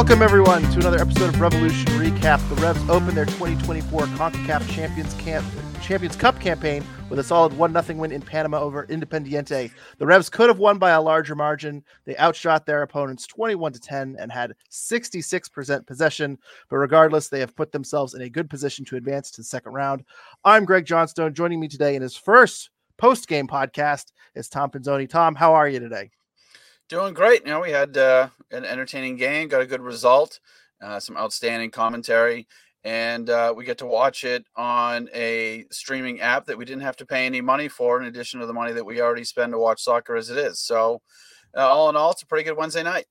Welcome, everyone, to another episode of Revolution Recap. The Revs open their 2024 CONCACAF Champions, Camp- Champions Cup campaign with a solid 1 0 win in Panama over Independiente. The Revs could have won by a larger margin. They outshot their opponents 21 to 10 and had 66% possession. But regardless, they have put themselves in a good position to advance to the second round. I'm Greg Johnstone. Joining me today in his first post game podcast is Tom Pinzone. Tom, how are you today? Doing great. You know, we had uh, an entertaining game, got a good result, uh, some outstanding commentary, and uh, we get to watch it on a streaming app that we didn't have to pay any money for, in addition to the money that we already spend to watch soccer as it is. So, uh, all in all, it's a pretty good Wednesday night.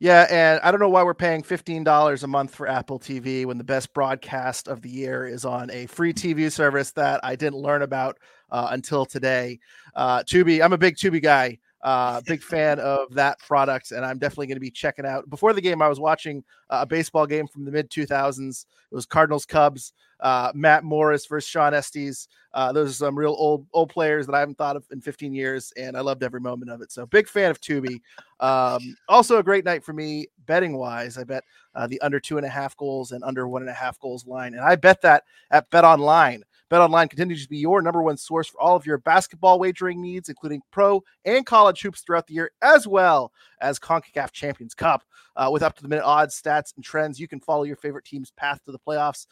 Yeah, and I don't know why we're paying $15 a month for Apple TV when the best broadcast of the year is on a free TV service that I didn't learn about uh, until today. Uh, Tubi, I'm a big Tubi guy. Uh, big fan of that product, and I'm definitely going to be checking out. Before the game, I was watching a baseball game from the mid 2000s. It was Cardinals Cubs, uh, Matt Morris versus Shawn Estes. Uh, those are some real old old players that I haven't thought of in 15 years, and I loved every moment of it. So big fan of Tubi. Um, also a great night for me betting wise. I bet uh, the under two and a half goals and under one and a half goals line, and I bet that at Bet Online. BetOnline continues to be your number one source for all of your basketball wagering needs, including pro and college hoops throughout the year, as well as CONCACAF Champions Cup. Uh, with up to the minute odds, stats, and trends, you can follow your favorite team's path to the playoffs.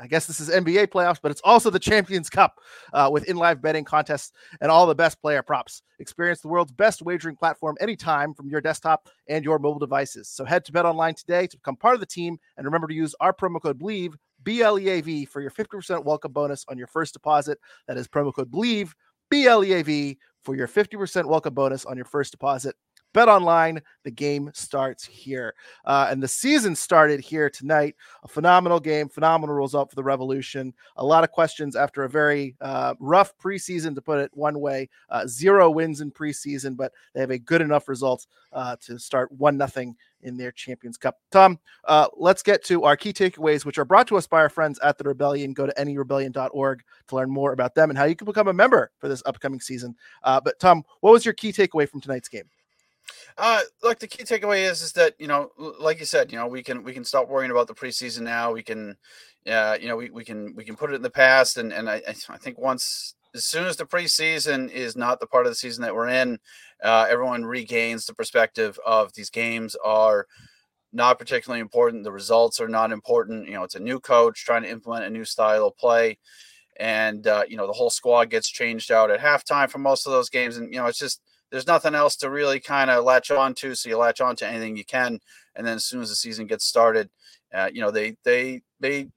I guess this is NBA playoffs, but it's also the Champions Cup uh, with in live betting contests and all the best player props. Experience the world's best wagering platform anytime from your desktop and your mobile devices. So head to BetOnline today to become part of the team and remember to use our promo code BLEAV BLEAV for your 50% welcome bonus on your first deposit. That is promo code BLEAV, BLEAV for your 50% welcome bonus on your first deposit. Bet online, the game starts here. Uh, and the season started here tonight. A phenomenal game, phenomenal result for the Revolution. A lot of questions after a very uh, rough preseason, to put it one way. Uh, zero wins in preseason, but they have a good enough result uh, to start 1 nothing in their Champions Cup. Tom, uh, let's get to our key takeaways, which are brought to us by our friends at the Rebellion. Go to nerebellion.org to learn more about them and how you can become a member for this upcoming season. Uh, but Tom, what was your key takeaway from tonight's game? Uh, look, the key takeaway is is that you know, like you said, you know, we can we can stop worrying about the preseason now. We can, uh, you know, we, we can we can put it in the past, and and I I think once as soon as the preseason is not the part of the season that we're in, uh, everyone regains the perspective of these games are not particularly important. The results are not important. You know, it's a new coach trying to implement a new style of play, and uh, you know the whole squad gets changed out at halftime for most of those games, and you know it's just there's nothing else to really kind of latch on to. So you latch on to anything you can, and then as soon as the season gets started, uh, you know they they they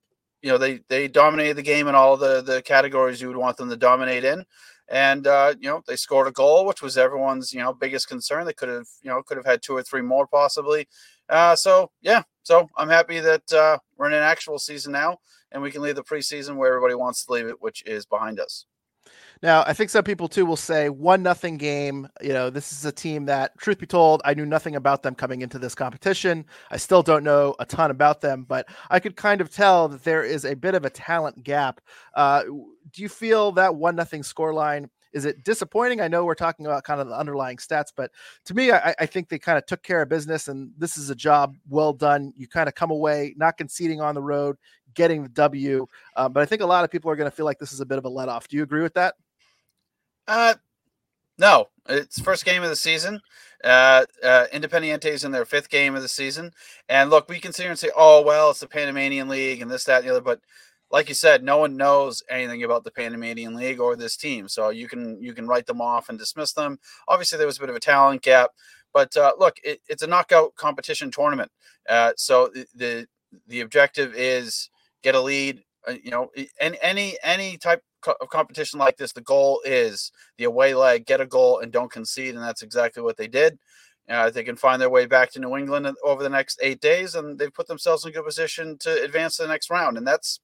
you know they they dominated the game in all the the categories you would want them to dominate in. And uh, you know they scored a goal which was everyone's you know biggest concern. They could have you know could have had two or three more possibly. Uh, so yeah. So i'm happy that uh, we're in an actual season now and we can leave the preseason where everybody wants to leave it which is behind us now, I think some people too will say one nothing game. You know, this is a team that, truth be told, I knew nothing about them coming into this competition. I still don't know a ton about them, but I could kind of tell that there is a bit of a talent gap. Uh, do you feel that one nothing scoreline? Is it disappointing? I know we're talking about kind of the underlying stats, but to me, I, I think they kind of took care of business, and this is a job well done. You kind of come away not conceding on the road, getting the W. Uh, but I think a lot of people are going to feel like this is a bit of a let off. Do you agree with that? Uh, no, it's first game of the season. Uh, uh, Independiente is in their fifth game of the season, and look, we can sit here and say, "Oh, well, it's the Panamanian League and this, that, and the other," but like you said, no one knows anything about the Panamanian League or this team, so you can you can write them off and dismiss them. Obviously, there was a bit of a talent gap, but uh, look, it, it's a knockout competition tournament, uh, so the, the the objective is get a lead. Uh, you know, and any any type of competition like this, the goal is the away leg, get a goal and don't concede, and that's exactly what they did. Uh, they can find their way back to New England over the next eight days, and they've put themselves in a good position to advance to the next round. And that's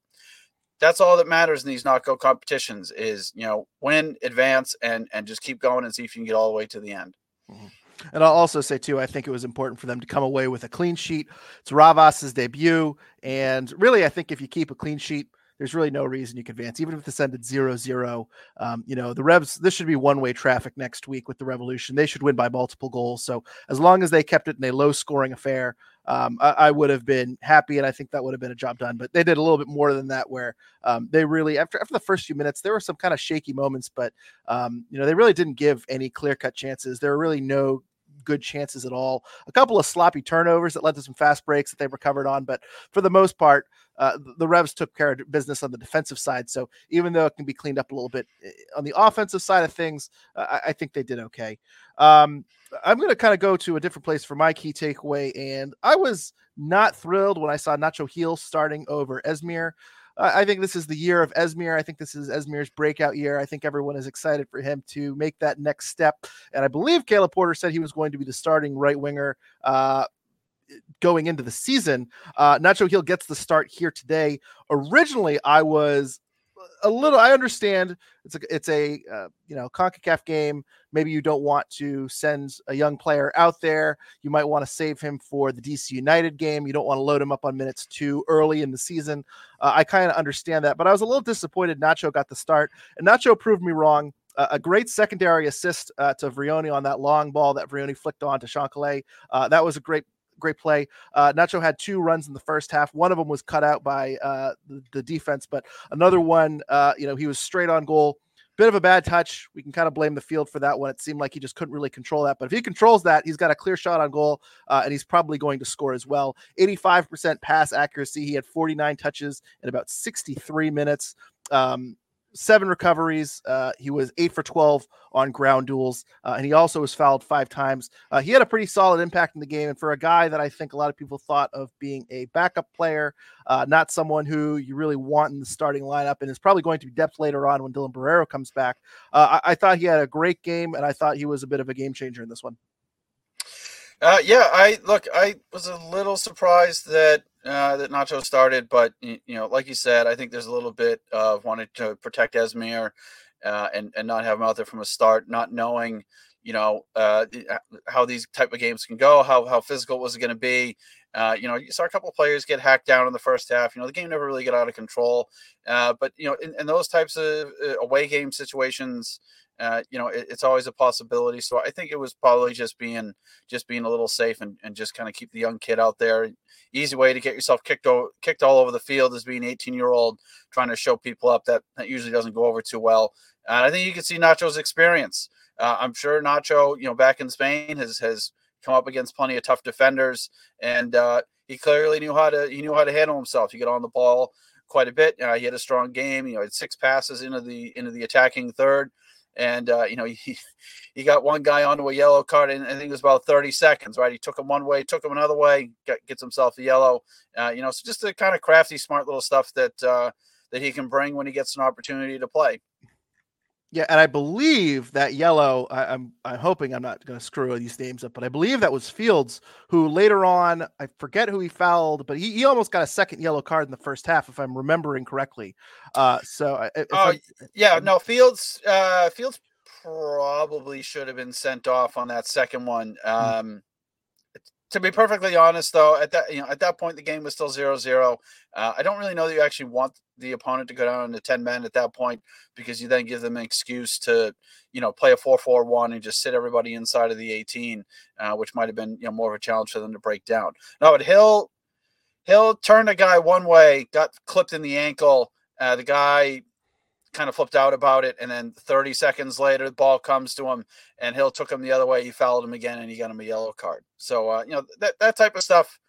that's all that matters in these knockout competitions is you know win, advance, and and just keep going and see if you can get all the way to the end. Mm-hmm. And I'll also say too, I think it was important for them to come away with a clean sheet. It's Ravas's debut, and really, I think if you keep a clean sheet, there's really no reason you can advance, even if this ended zero zero. Um, you know, the Revs, this should be one way traffic next week with the Revolution. They should win by multiple goals. So as long as they kept it in a low scoring affair, um, I, I, would have been happy, and I think that would have been a job done. But they did a little bit more than that, where um, they really after after the first few minutes, there were some kind of shaky moments, but um, you know they really didn't give any clear cut chances. There were really no good chances at all. A couple of sloppy turnovers that led to some fast breaks that they recovered on, but for the most part, uh, the Revs took care of business on the defensive side. So even though it can be cleaned up a little bit eh, on the offensive side of things, uh, I, think they did okay. Um, I'm going to kind of go to a different place for my key takeaway, and I was not thrilled when I saw Nacho Gil starting over Esmir. I think this is the year of Esmir. I think this is Esmir's breakout year. I think everyone is excited for him to make that next step. And I believe Caleb Porter said he was going to be the starting right winger uh, going into the season. Uh, Nacho Gil gets the start here today. Originally, I was a little. I understand it's a it's a uh, you know Concacaf game. Maybe you don't want to send a young player out there. You might want to save him for the DC United game. You don't want to load him up on minutes too early in the season. Uh, I kind of understand that, but I was a little disappointed. Nacho got the start, and Nacho proved me wrong. Uh, a great secondary assist uh, to Vrioni on that long ball that Vrioni flicked on to Chancalay. Uh, that was a great great play. Uh, Nacho had two runs in the first half. One of them was cut out by uh, the, the, defense, but another one, uh, you know, he was straight on goal. Bit of a bad touch. We can kind of blame the field for that one. It seemed like he just couldn't really control that. But if he controls that, he's got a clear shot on goal, uh, and he's probably going to score as well. 85% pass accuracy. He had 49 touches in about 63 minutes. Um, seven recoveries. Uh, he was eight for 12 on ground duels, uh, and he also was fouled five times. Uh, he had a pretty solid impact in the game. And for a guy that I think a lot of people thought of being a backup player, uh, not someone who you really want in the starting lineup, and is probably going to be depth later on when Dylan Borrero comes back, uh, I-, I thought he had a great game, and I thought he was a bit of a game changer in this one. Uh, yeah, I look. I was a little surprised that uh, that Nacho started, but you know, like you said, I think there's a little bit of wanting to protect Esmir uh, and and not have him out there from a start, not knowing you know uh, how these type of games can go, how how physical was it going to be. Uh, you know, you saw a couple players get hacked down in the first half. You know, the game never really got out of control. Uh, but you know, in, in those types of uh, away game situations, uh, you know, it, it's always a possibility. So I think it was probably just being just being a little safe and, and just kind of keep the young kid out there. Easy way to get yourself kicked o- kicked all over the field is being 18 year old trying to show people up. That that usually doesn't go over too well. And I think you can see Nacho's experience. Uh, I'm sure Nacho, you know, back in Spain has has come up against plenty of tough defenders, and uh, he clearly knew how to he knew how to handle himself. He got on the ball quite a bit. Uh, he had a strong game. You know, had six passes into the into the attacking third and uh, you know he he got one guy onto a yellow card and I think it was about 30 seconds, right? He took him one way, took him another way, get, gets himself a yellow. Uh, you know, so just the kind of crafty, smart little stuff that uh, that he can bring when he gets an opportunity to play. Yeah, and I believe that yellow. I, am I'm, I'm hoping I'm not going to screw these names up, but I believe that was Fields who later on I forget who he fouled, but he, he almost got a second yellow card in the first half, if I'm remembering correctly. Uh, so oh I, yeah, no Fields uh, Fields probably should have been sent off on that second one. Hmm. Um, to be perfectly honest, though, at that you know at that point the game was still 0-0. Uh, I don't really know that you actually want the opponent to go down to 10 men at that point because you then give them an excuse to you know play a 4-4-1 and just sit everybody inside of the 18, uh, which might have been you know more of a challenge for them to break down. No, but Gil Gil turned a guy one way, got clipped in the ankle. Uh, the guy kind of flipped out about it. And then 30 seconds later, the ball comes to him and Gil took him the other way. He fouled him again and he got him a yellow card. So, uh, you know, that, that type of stuff.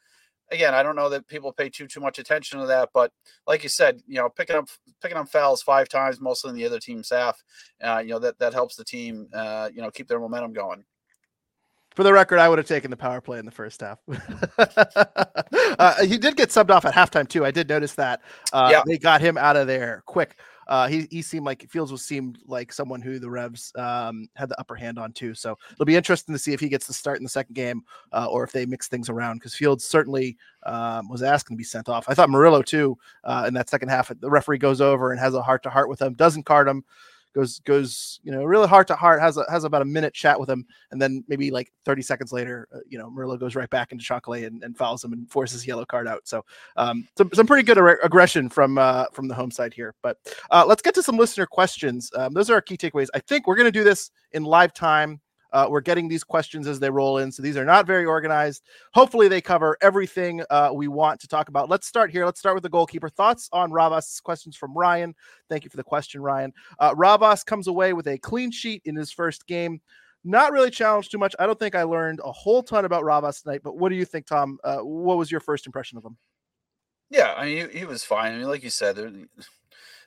Again, I don't know that people pay too too much attention to that, but like you said, you know, picking up picking up fouls five times, mostly in the other team's half, uh, you know that that helps the team, uh, you know, keep their momentum going. For the record, I would have taken the power play in the first half. uh, he did get subbed off at halftime too. I did notice that. Uh, yeah. They got him out of there quick. Uh, he he seemed like Fields was seemed like someone who the Revs um, had the upper hand on too. So it'll be interesting to see if he gets the start in the second game uh, or if they mix things around because Fields certainly um, was asking to be sent off. I thought Murillo too uh, in that second half. The referee goes over and has a heart to heart with him, doesn't card him goes goes you know really heart to heart has a, has about a minute chat with him and then maybe like 30 seconds later uh, you know Murillo goes right back into chocolate and, and fouls him and forces yellow card out. So um some, some pretty good ag- aggression from uh from the home side here. But uh let's get to some listener questions. Um, those are our key takeaways. I think we're to do this in live time uh, we're getting these questions as they roll in, so these are not very organized. Hopefully, they cover everything uh, we want to talk about. Let's start here. Let's start with the goalkeeper. Thoughts on Ravas? Questions from Ryan. Thank you for the question, Ryan. Uh, Ravas comes away with a clean sheet in his first game. Not really challenged too much. I don't think I learned a whole ton about Ravas tonight. But what do you think, Tom? Uh, what was your first impression of him? Yeah, I mean, he, he was fine. I mean, like you said, there,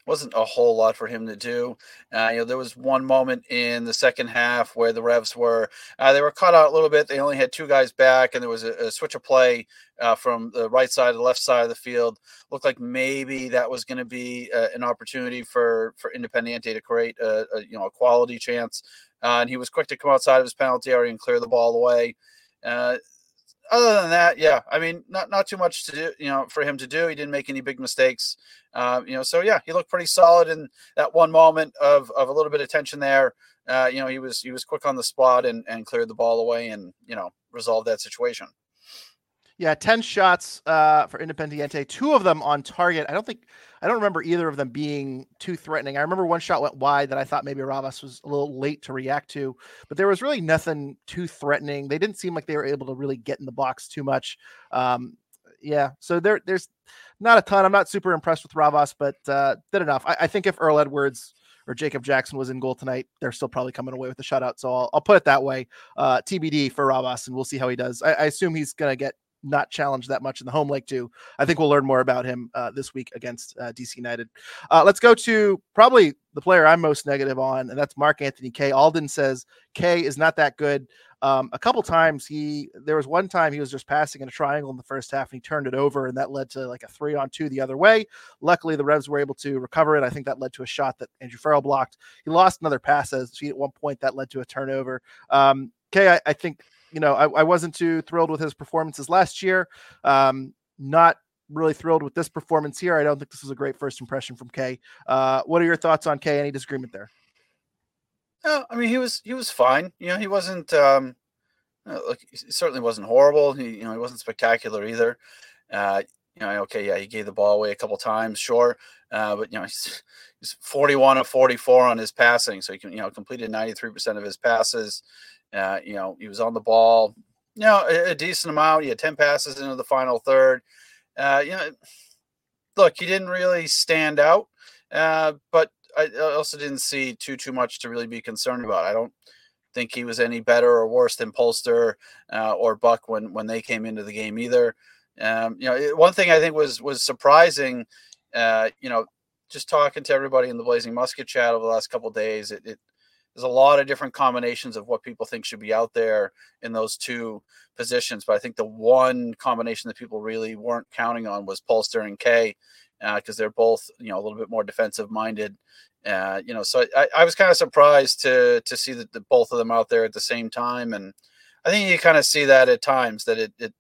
wasn't a whole lot for him to do. Uh, you know, there was one moment in the second half where the Revs were uh, they were cut out a little bit. They only had two guys back, and there was a, a switch of play uh, from the right side to the left side of the field. Looked like maybe that was going to be uh, an opportunity for for Independiente to create a, a you know a quality chance. Uh, and he was quick to come outside of his penalty area and clear the ball away. Other than that, yeah, I mean, not not too much to do, you know, for him to do. He didn't make any big mistakes, uh, you know. So yeah, he looked pretty solid in that one moment of of a little bit of tension there. Uh, you know, he was he was quick on the spot and and cleared the ball away and you know resolved that situation. Yeah, 10 shots uh, for Independiente, two of them on target. I don't think, I don't remember either of them being too threatening. I remember one shot went wide that I thought maybe Ravas was a little late to react to, but there was really nothing too threatening. They didn't seem like they were able to really get in the box too much. Um, yeah, so there, there's not a ton. I'm not super impressed with Ravas, but uh, did enough. I, I think if Earl Edwards or Jacob Jackson was in goal tonight, they're still probably coming away with the shutout. So I'll, I'll put it that way. Uh, TBD for Ravas, and we'll see how he does. I, I assume he's going to get not challenged that much in the home leg too. I think we'll learn more about him uh, this week against uh, DC United. Uh, let's go to probably the player I'm most negative on, and that's Mark Anthony Kaye. Alden says Kaye is not that good. Um, a couple times he there was one time he was just passing in a triangle in the first half and he turned it over and that led to like a three on two the other way. Luckily the Revs were able to recover it. I think that led to a shot that Andrew Farrell blocked. He lost another pass as at one point that led to a turnover. Um, Kaye, I, I think you know, I, I, wasn't too thrilled with his performances last year. Um, not really thrilled with this performance here. I don't think this was a great first impression from Kaye. Uh, what are your thoughts on Kaye? Any disagreement there? No, I mean he was he was fine. You know, he wasn't um, uh, look, he certainly wasn't horrible. He you know he wasn't spectacular either. Uh, you know, okay, yeah, he gave the ball away a couple times, sure, uh, but you know he's, he's 41 of 44 on his passing, so he can you know completed 93 percent of his passes. Uh, you know, he was on the ball, you know, a, a, decent amount. He had 10 passes into the final third. Uh, you know, look, he didn't really stand out, uh, but I also didn't see too too much to really be concerned about. I don't think he was any better or worse than Polster uh, or Buck when when they came into the game either. Um, you know, one thing I think was was surprising. Uh, you know, just talking to everybody in the Blazing Musket chat over the last couple days, it, it there's a lot of different combinations of what people think should be out there in those two positions. But I think the one combination that people really weren't counting on was Polster and Kaye, because uh, they're both you know a little bit more defensive minded. Uh, you know, so I, I was kind of surprised to to see that the, both of them out there at the same time, and I think you kind of see that at times that it, it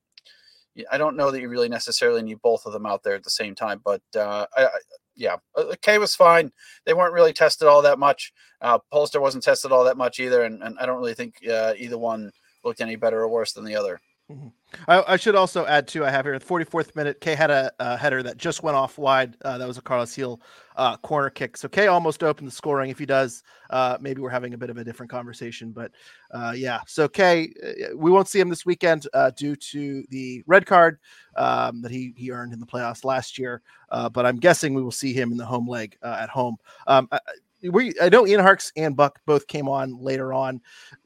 I don't know that you really necessarily need both of them out there at the same time, but uh, I, yeah, uh, Kaye was fine. They weren't really tested all that much. Uh, Polster wasn't tested all that much either, and, and I don't really think uh, either one looked any better or worse than the other. Mm-hmm. I, I, should also add too. I have here the 44th minute. Kaye had a, a header that just went off wide. Uh, that was a Carlos Gil uh, corner kick. So Kaye almost opened the scoring. If he does, uh, maybe we're having a bit of a different conversation. But uh, yeah, so Kaye, uh, we won't see him this weekend uh, due to the red card um, that he he earned in the playoffs last year. but I'm guessing we will see him in the home leg at home. Um, I, we I know Ian Harkes and Buck both came on later on.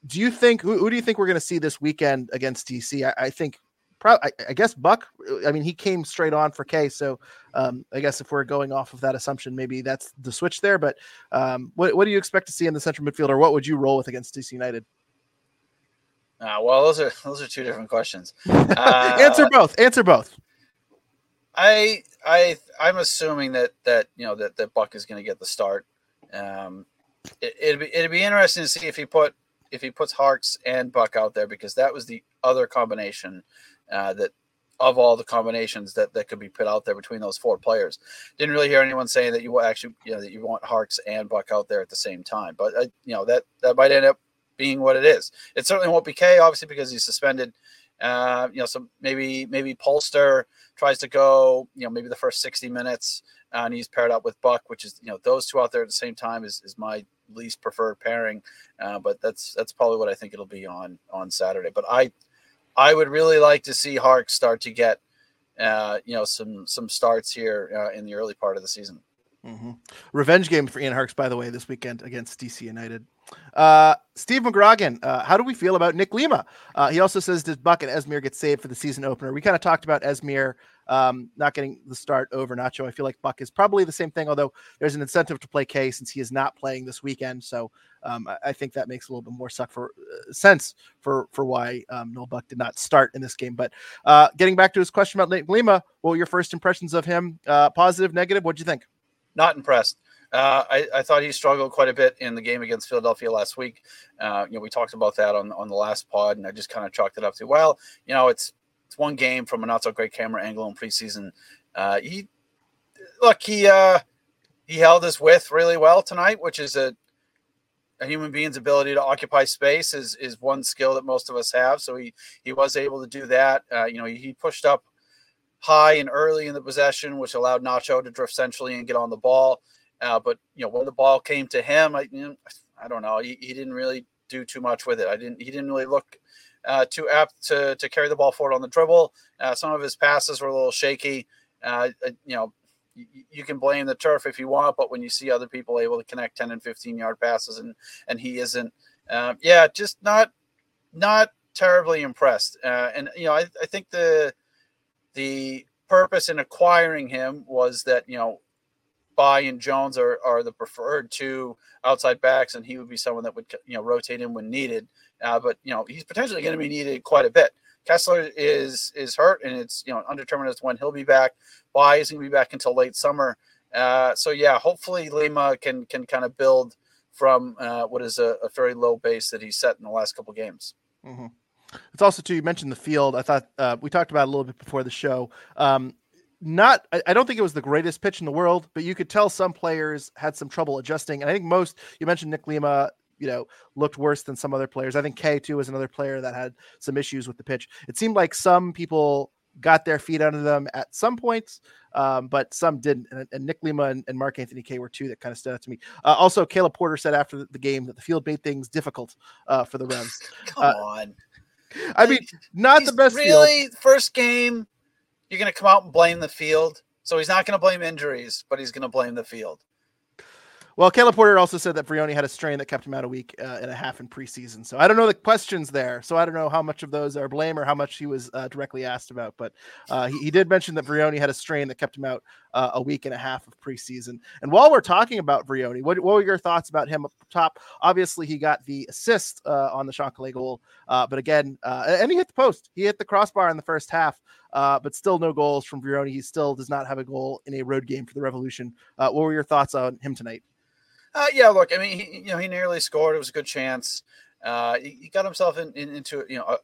Do you think who, who do you think we're going to see this weekend against DC? I, I think probably I, I, guess Buck. I mean, he came straight on for Kaye, so um, I guess if we're going off of that assumption, maybe that's the switch there. But um, what what do you expect to see in the central midfield, or what would you roll with against DC United? Uh, well, those are those are two different questions. Uh, Answer both. Answer both. I I I'm assuming that that you know that that Buck is going to get the start. Um, it, it'd be it'd be interesting to see if he put if he puts Harkes and Buck out there because that was the other combination uh, that of all the combinations that, that could be put out there between those four players. Didn't really hear anyone saying that you actually you know that you want Harkes and Buck out there at the same time, but uh, you know that that might end up being what it is. It certainly won't be Kaye, obviously, because he's suspended. Uh, you know, so maybe maybe Polster tries to go, you know, maybe the first 60 minutes, uh, and he's paired up with Buck, which is you know those two out there at the same time is, is my least preferred pairing. Uh, but that's that's probably what I think it'll be on on Saturday. But I I would really like to see Hark start to get uh, you know some some starts here uh, in the early part of the season. Mm-hmm. Revenge game for Ian Harkes, by the way, this weekend against DC United. Uh, Steve McGrogan, uh, how do we feel about Nick Lima? Uh, he also says, Does Buck and Esmir get saved for the season opener? We kind of talked about Esmir um, not getting the start over Nacho. I feel like Buck is probably the same thing, although there's an incentive to play Kaye since he is not playing this weekend. So um, I, I, think that makes a little bit more for, uh, sense for for why um, Noel Buck did not start in this game. But uh, getting back to his question about Nick Lima, what were your first impressions of him? Uh, positive, negative? What'd you think? Not impressed. Uh, I, I, thought he struggled quite a bit in the game against Philadelphia last week. Uh, you know, we talked about that on on the last pod, and I just kind of chalked it up to well, you know, it's it's one game from a not so great camera angle in preseason. Uh, he look he uh, he held his width really well tonight, which is a a human being's ability to occupy space is is one skill that most of us have. So he he was able to do that. Uh, you know, he, he pushed up high and early in the possession, which allowed Nacho to drift centrally and get on the ball. Uh, but you know, when the ball came to him, I, you know, I don't know, he, he didn't really do too much with it. I didn't. He didn't really look uh, too apt to to carry the ball forward on the dribble. Uh, some of his passes were a little shaky. Uh, you know, you, you can blame the turf if you want, but when you see other people able to connect ten and fifteen yard passes and and he isn't, uh, yeah, just not not terribly impressed. Uh, and you know, I, I think the the purpose in acquiring him was that you know Bye and Jones are, are the preferred two outside backs, and he would be someone that would you know rotate in when needed. Uh, but you know he's potentially going to be needed quite a bit. Kessler is is hurt, and it's you know undetermined as to when he'll be back. Bye isn't going to be back until late summer. Uh, so yeah, hopefully Lima can can kind of build from uh, what is a, a, very low base that he's set in the last couple games. Mm-hmm. It's also too. You mentioned the field. I thought uh, we talked about a little bit before the show. Um, not I, I don't think it was the greatest pitch in the world, but you could tell some players had some trouble adjusting. And I think most you mentioned Nick Lima, you know, looked worse than some other players. I think Kaye too was another player that had some issues with the pitch. It seemed like some people got their feet under them at some points, um, but some didn't. And, and Nick Lima and, and, Mark Anthony Kaye were two that kind of stood out to me. Uh, also, Caleb Porter said after the game that the field made things difficult uh, for the Revs. Come uh, on. I mean, not He's the best. Really, field. first game you're going to come out and blame the field. So he's not going to blame injuries, but he's going to blame the field. Well, Caleb Porter also said that Vrioni had a strain that kept him out a week uh, and a half in preseason. So I don't know the questions there. So I don't know how much of those are blame or how much he was uh, directly asked about. But uh, he, he, did mention that Vrioni had a strain that kept him out uh, a week and a half of preseason. And while we're talking about Vrioni, what, what were your thoughts about him up top? Obviously, he got the assist uh, on the Chancalay goal. Uh, but again, and he hit the post. He hit the crossbar in the first half. but still no goals from Vrioni. He still does not have a goal in a road game for the Revolution. what were your thoughts on him tonight? Uh, yeah, look, I mean, he, you know, he nearly scored. It was a good chance. Uh, he, he got himself in, in, into, you know, a,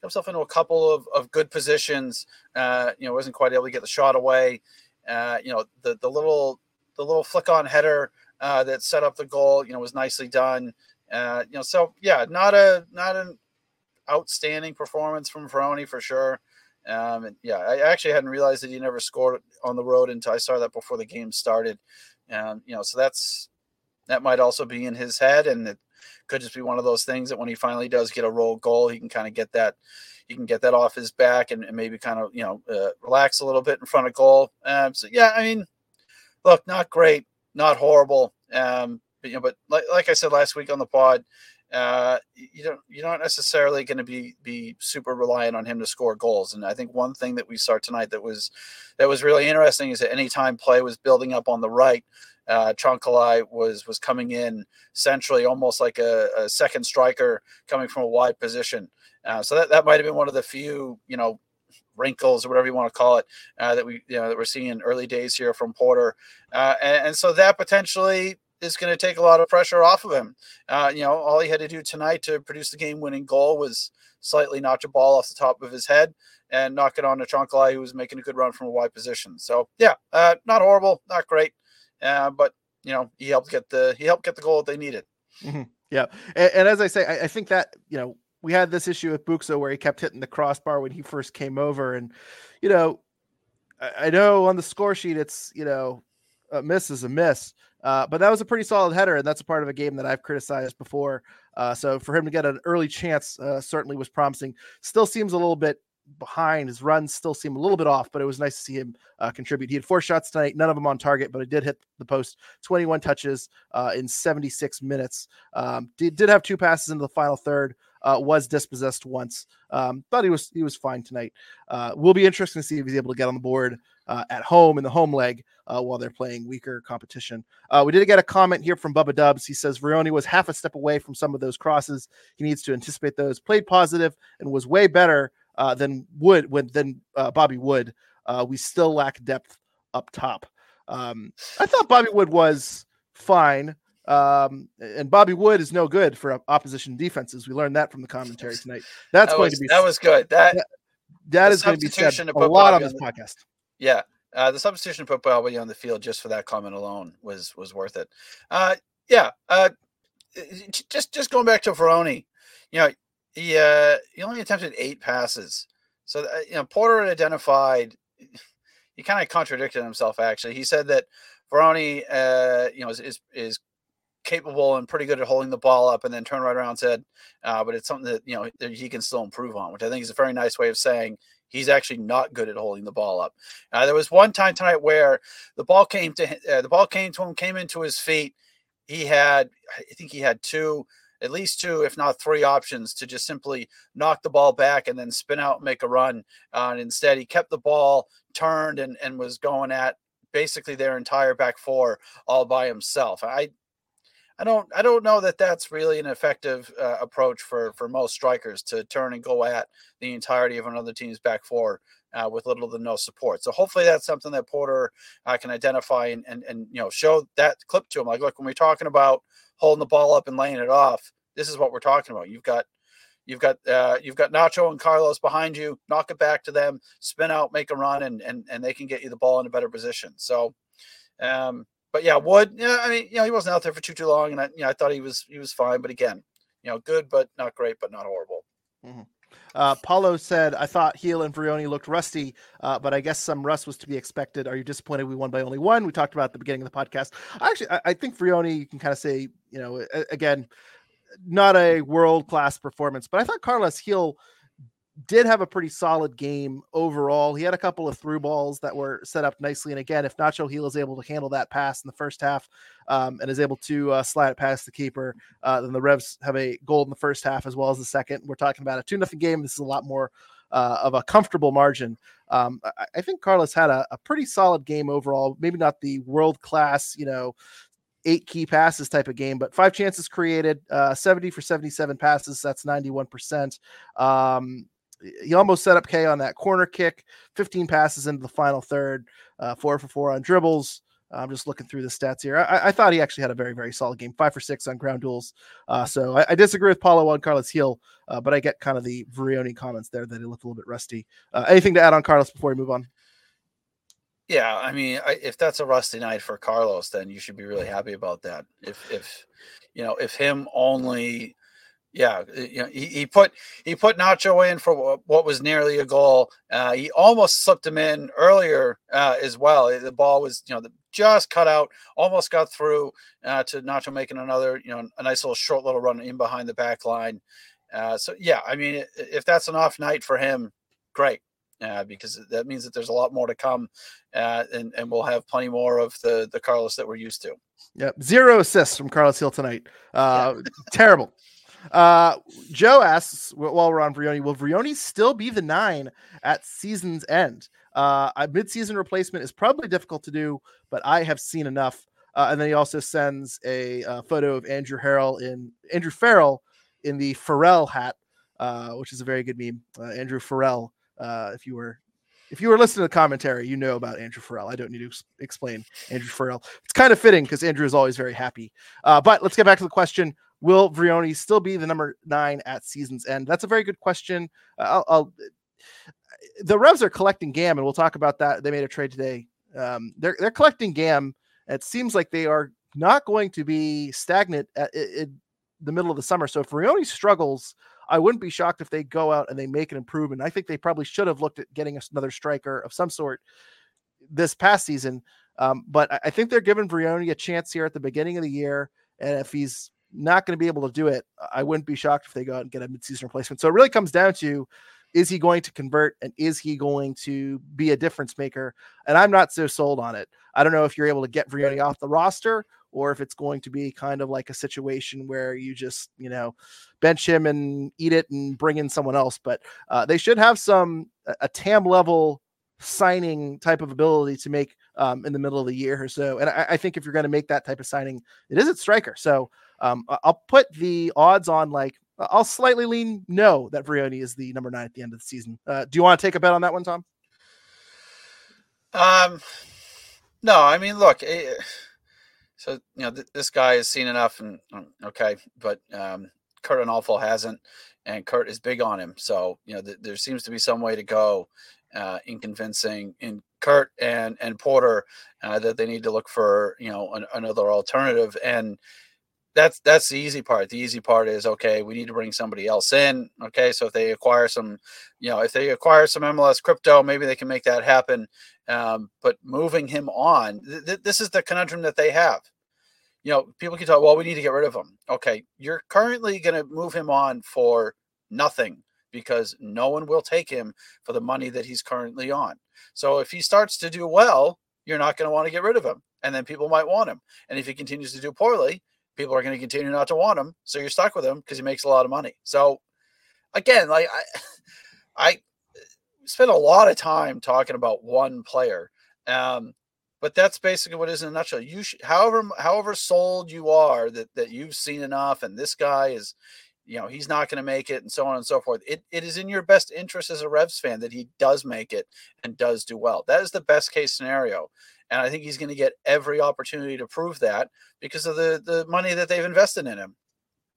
himself into a couple of, of good positions. Uh, you know, wasn't quite able to get the shot away. Uh, you know, the the little the little flick on header uh, that set up the goal, you know, was nicely done. Uh, you know, so yeah, not a not an outstanding performance from Vrioni for sure. Um, and yeah, I actually hadn't realized that he never scored on the road until I saw that before the game started. Um, you know, so that's that might also be in his head, and it could just be one of those things that when he finally does get a roll goal, he can kind of get that he can get that off his back and, and maybe kind of you know uh, relax a little bit in front of goal. Um, so yeah, I mean, look, not great, not horrible. Um, but, you know, but like, like I said last week on the pod, uh, you don't you're not necessarily going to be be super reliant on him to score goals. And I think one thing that we saw tonight that was that was really interesting is that anytime play was building up on the right, uh, Chancalay was was coming in centrally, almost like a, a, second striker coming from a wide position. Uh, so that, that might have been one of the few, you know, wrinkles or whatever you want to call it uh, that we you know that we're seeing in early days here from Porter, uh, and, and, so that potentially is going to take a lot of pressure off of him. Uh, you know, all he had to do tonight to produce the game-winning goal was slightly notch a ball off the top of his head and knock it on to Chancalay, who was making a good run from a wide position. So yeah, uh, not horrible, not great, uh, but you know he helped get the he helped get the goal that they needed. Mm-hmm. Yeah, and, and, as I say, I, I think that you know we had this issue with Buksa where he kept hitting the crossbar when he first came over, and you know, I, I know on the score sheet it's you know a miss is a miss, uh, but that was a pretty solid header, and that's a part of a game that I've criticized before. Uh, so for him to get an early chance uh, certainly was promising. Still seems a little bit behind. His runs still seem a little bit off, but it was nice to see him uh, contribute. He had four shots tonight, none of them on target, but it did hit the post. 21 touches uh, in 76 minutes. Um, did, did have two passes into the final third. Uh, was dispossessed once. Um, thought he was he was fine tonight. Uh, will be interesting to see if he's able to get on the board uh, at home in the home leg uh, while they're playing weaker competition. We did get a comment here from Bubba Dubs. He says Vrioni was half a step away from some of those crosses. He needs to anticipate those. Played positive and was way better uh, than Wood when than uh, Bobby Wood. Uh, we still lack depth up top. Um, I thought Bobby Wood was fine. Um, and Bobby Wood is no good for opposition defenses. We learned that from the commentary tonight. That's that going was, to be that was good. That that, that is going to be said a lot on this on the, podcast. Yeah, uh, the substitution put Bobby on the field just for that comment alone was was worth it. Uh, yeah, uh, just just going back to Vrioni, you know, he uh, he only attempted eight passes. So uh, you know, Porter identified. He kind of contradicted himself. Actually, he said that Vrioni, uh, you know, is, is, is capable and pretty good at holding the ball up, and then turn right around and said, uh, but it's something that you know that he can still improve on, which I think is a very nice way of saying he's actually not good at holding the ball up. Uh, there was one time tonight where the ball came to uh, the ball came to him, came into his feet. He had, I think he had two at least two, if not three options to just simply knock the ball back and then spin out and make a run. Uh, and instead, he kept the ball turned and, and was going at basically their entire back four all by himself. I I don't I don't know that that's really an effective uh, approach for for most strikers to turn and go at the entirety of another team's back four uh, with little to no support. So hopefully that's something that Porter uh, can identify and, and and you know show that clip to him. Like look when we're talking about holding the ball up and laying it off. This is what we're talking about. You've got you've got uh, you've got Nacho and Carlos behind you. Knock it back to them, spin out, make a run, and and and they can get you the ball in a better position. So, um, but yeah, Wood. Yeah, I mean, you know, he wasn't out there for too too long, and I, you know, I thought he was he was fine. But again, you know, good but not great, but not horrible. Mm-hmm. Uh, Paulo said, I thought Gil and Vrioni looked rusty, uh, but I guess some rust was to be expected. Are you disappointed we won by only one? We talked about at the beginning of the podcast. Actually, I, I think Vrioni, you can kind of say, you know, again, not a world class performance, but I thought Carlos Gil did have a pretty solid game overall. He had a couple of through balls that were set up nicely. And again, if Nacho Gil is able to handle that pass in the first half um, and is able to uh, slide it past the keeper, uh, then the Revs have a goal in the first half as well as the second. We're talking about a 2 nothing game. This is a lot more uh, of a comfortable margin. Um, I, I, think Carlos had a, a, pretty solid game overall. Maybe not the world class, you know, eight key passes type of game, but five chances created, uh, 70 for 77 passes. That's 91%. Um, he almost set up Kaye on that corner kick, 15 passes into the final third, uh, four for four on dribbles. I'm just looking through the stats here. I, I, thought he actually had a very, very solid game, five for six on ground duels. Uh, so I, I, disagree with Paulo on Carlos Gil, uh, but I get kind of the Vrioni comments there that he looked a little bit rusty. Uh, anything to add on Carlos before we move on? Yeah, I mean, I, if that's a rusty night for Carlos, then you should be really happy about that. If, if you know, if him only yeah, uh, you know, he, he put he put Nacho in for what was nearly a goal. Uh, he almost slipped him in earlier uh, as well. The ball was you know just cut out, almost got through uh, to Nacho making another you know a nice little short little run in behind the back line. Uh, so yeah, I mean, if that's an off night for him, great. Uh, because that means that there's a lot more to come, and and we'll have plenty more of the the Carlos that we're used to. Yep, zero assists from Carlos Gil tonight. Yeah. terrible. Uh, Joe asks while we're on Vrioni, will Vrioni still be the nine at season's end? Uh, a mid-season replacement is probably difficult to do, but I have seen enough. Uh, and then he also sends a, uh, photo of Andrew Harrell in Andrew Farrell in the Pharrell hat. uh, which is a very good meme. Uh, Andrew Farrell, uh, if you were if you were listening to the commentary, you know about Andrew Farrell. I don't need to ex- explain Andrew Farrell. It's kind of fitting because Andrew is always very happy. Uh, but let's get back to the question: Will Vrioni still be the number nine at season's end? That's a very good question. I'll, I'll, the Revs are collecting GAM, and we'll talk about that. They made a trade today. Um, they're they're collecting GAM. It seems like they are not going to be stagnant at, in the middle of the summer. So if Vrioni struggles, I wouldn't be shocked if they go out and they make an improvement. I think they probably should have looked at getting another striker of some sort this past season. Um, but I think they're giving Vrioni a chance here at the beginning of the year. And if he's not going to be able to do it, I wouldn't be shocked if they go out and get a midseason replacement. So it really comes down to is he going to convert and is he going to be a difference maker? And I'm not so sold on it. I don't know if you're able to get Vrioni off the roster or if it's going to be kind of like a situation where you just, you know, bench him and eat it and bring in someone else. But uh, they should have some a TAM level signing type of ability to make um, in the middle of the year or so. And I, I think if you're going to make that type of signing, it is at striker. So um, I'll put the odds on like I'll slightly lean no that Vrioni is the number nine at the end of the season. Uh, do you want to take a bet on that one, Tom? Um, no. I mean, look. It, eh, so you know, th- this guy has seen enough, and um, okay, but um, Curt Onalfo hasn't, and Curt is big on him. So you know, th- there seems to be some way to go uh, in convincing in Curt and and Porter uh, that they need to look for you know an, another alternative. And that's that's the easy part. The easy part is okay. We need to bring somebody else in. Okay, so if they acquire some, you know, if they acquire some MLS crypto, maybe they can make that happen. Um, but moving him on, th- th- this is the conundrum that they have. You know, people can talk. Well, we need to get rid of him. Okay, you're currently going to move him on for nothing because no one will take him for the money that he's currently on. So if he starts to do well, you're not going to want to get rid of him, and then people might want him. And if he continues to do poorly, people are going to continue not to want him. So you're stuck with him because he makes a lot of money. So again, like I, I spent a lot of time talking about one player. Um, but that's basically what it is in a nutshell. You however, however sold you are that, that you've seen enough and this guy is, you know, he's not going to make it and so on and so forth. It, it is in your best interest as a Revs fan that he does make it and does do well. That is the best case scenario. And I think he's going to get every opportunity to prove that because of the, the money that they've invested in him.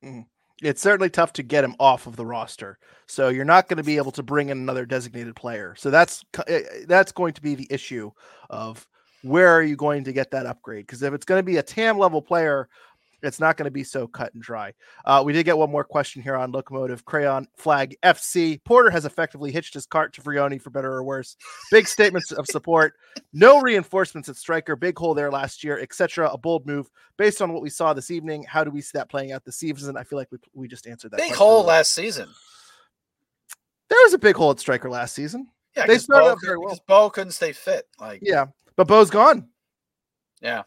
Mm-hmm. It's certainly tough to get him off of the roster. So you're not going to be able to bring in another designated player. So that's eh, that's going to be the issue of where are you going to get that upgrade? Because if it's going to be a TAM level player, it's not going to be so cut and dry. Uh, we did get one more question here on Locomotive Crayon Flag FC. Porter has effectively hitched his cart to Vrioni for better or worse. Big statements of support. No reinforcements at striker. Big hole there last year, etc. A bold move based on what we saw this evening. How do we see that playing out this season? I feel like we, we just answered that. Big hole last season. There was a big hole at striker last season. Yeah, they started Bou, very well. Bou couldn't stay fit. Like yeah, but Bou's gone. Yeah.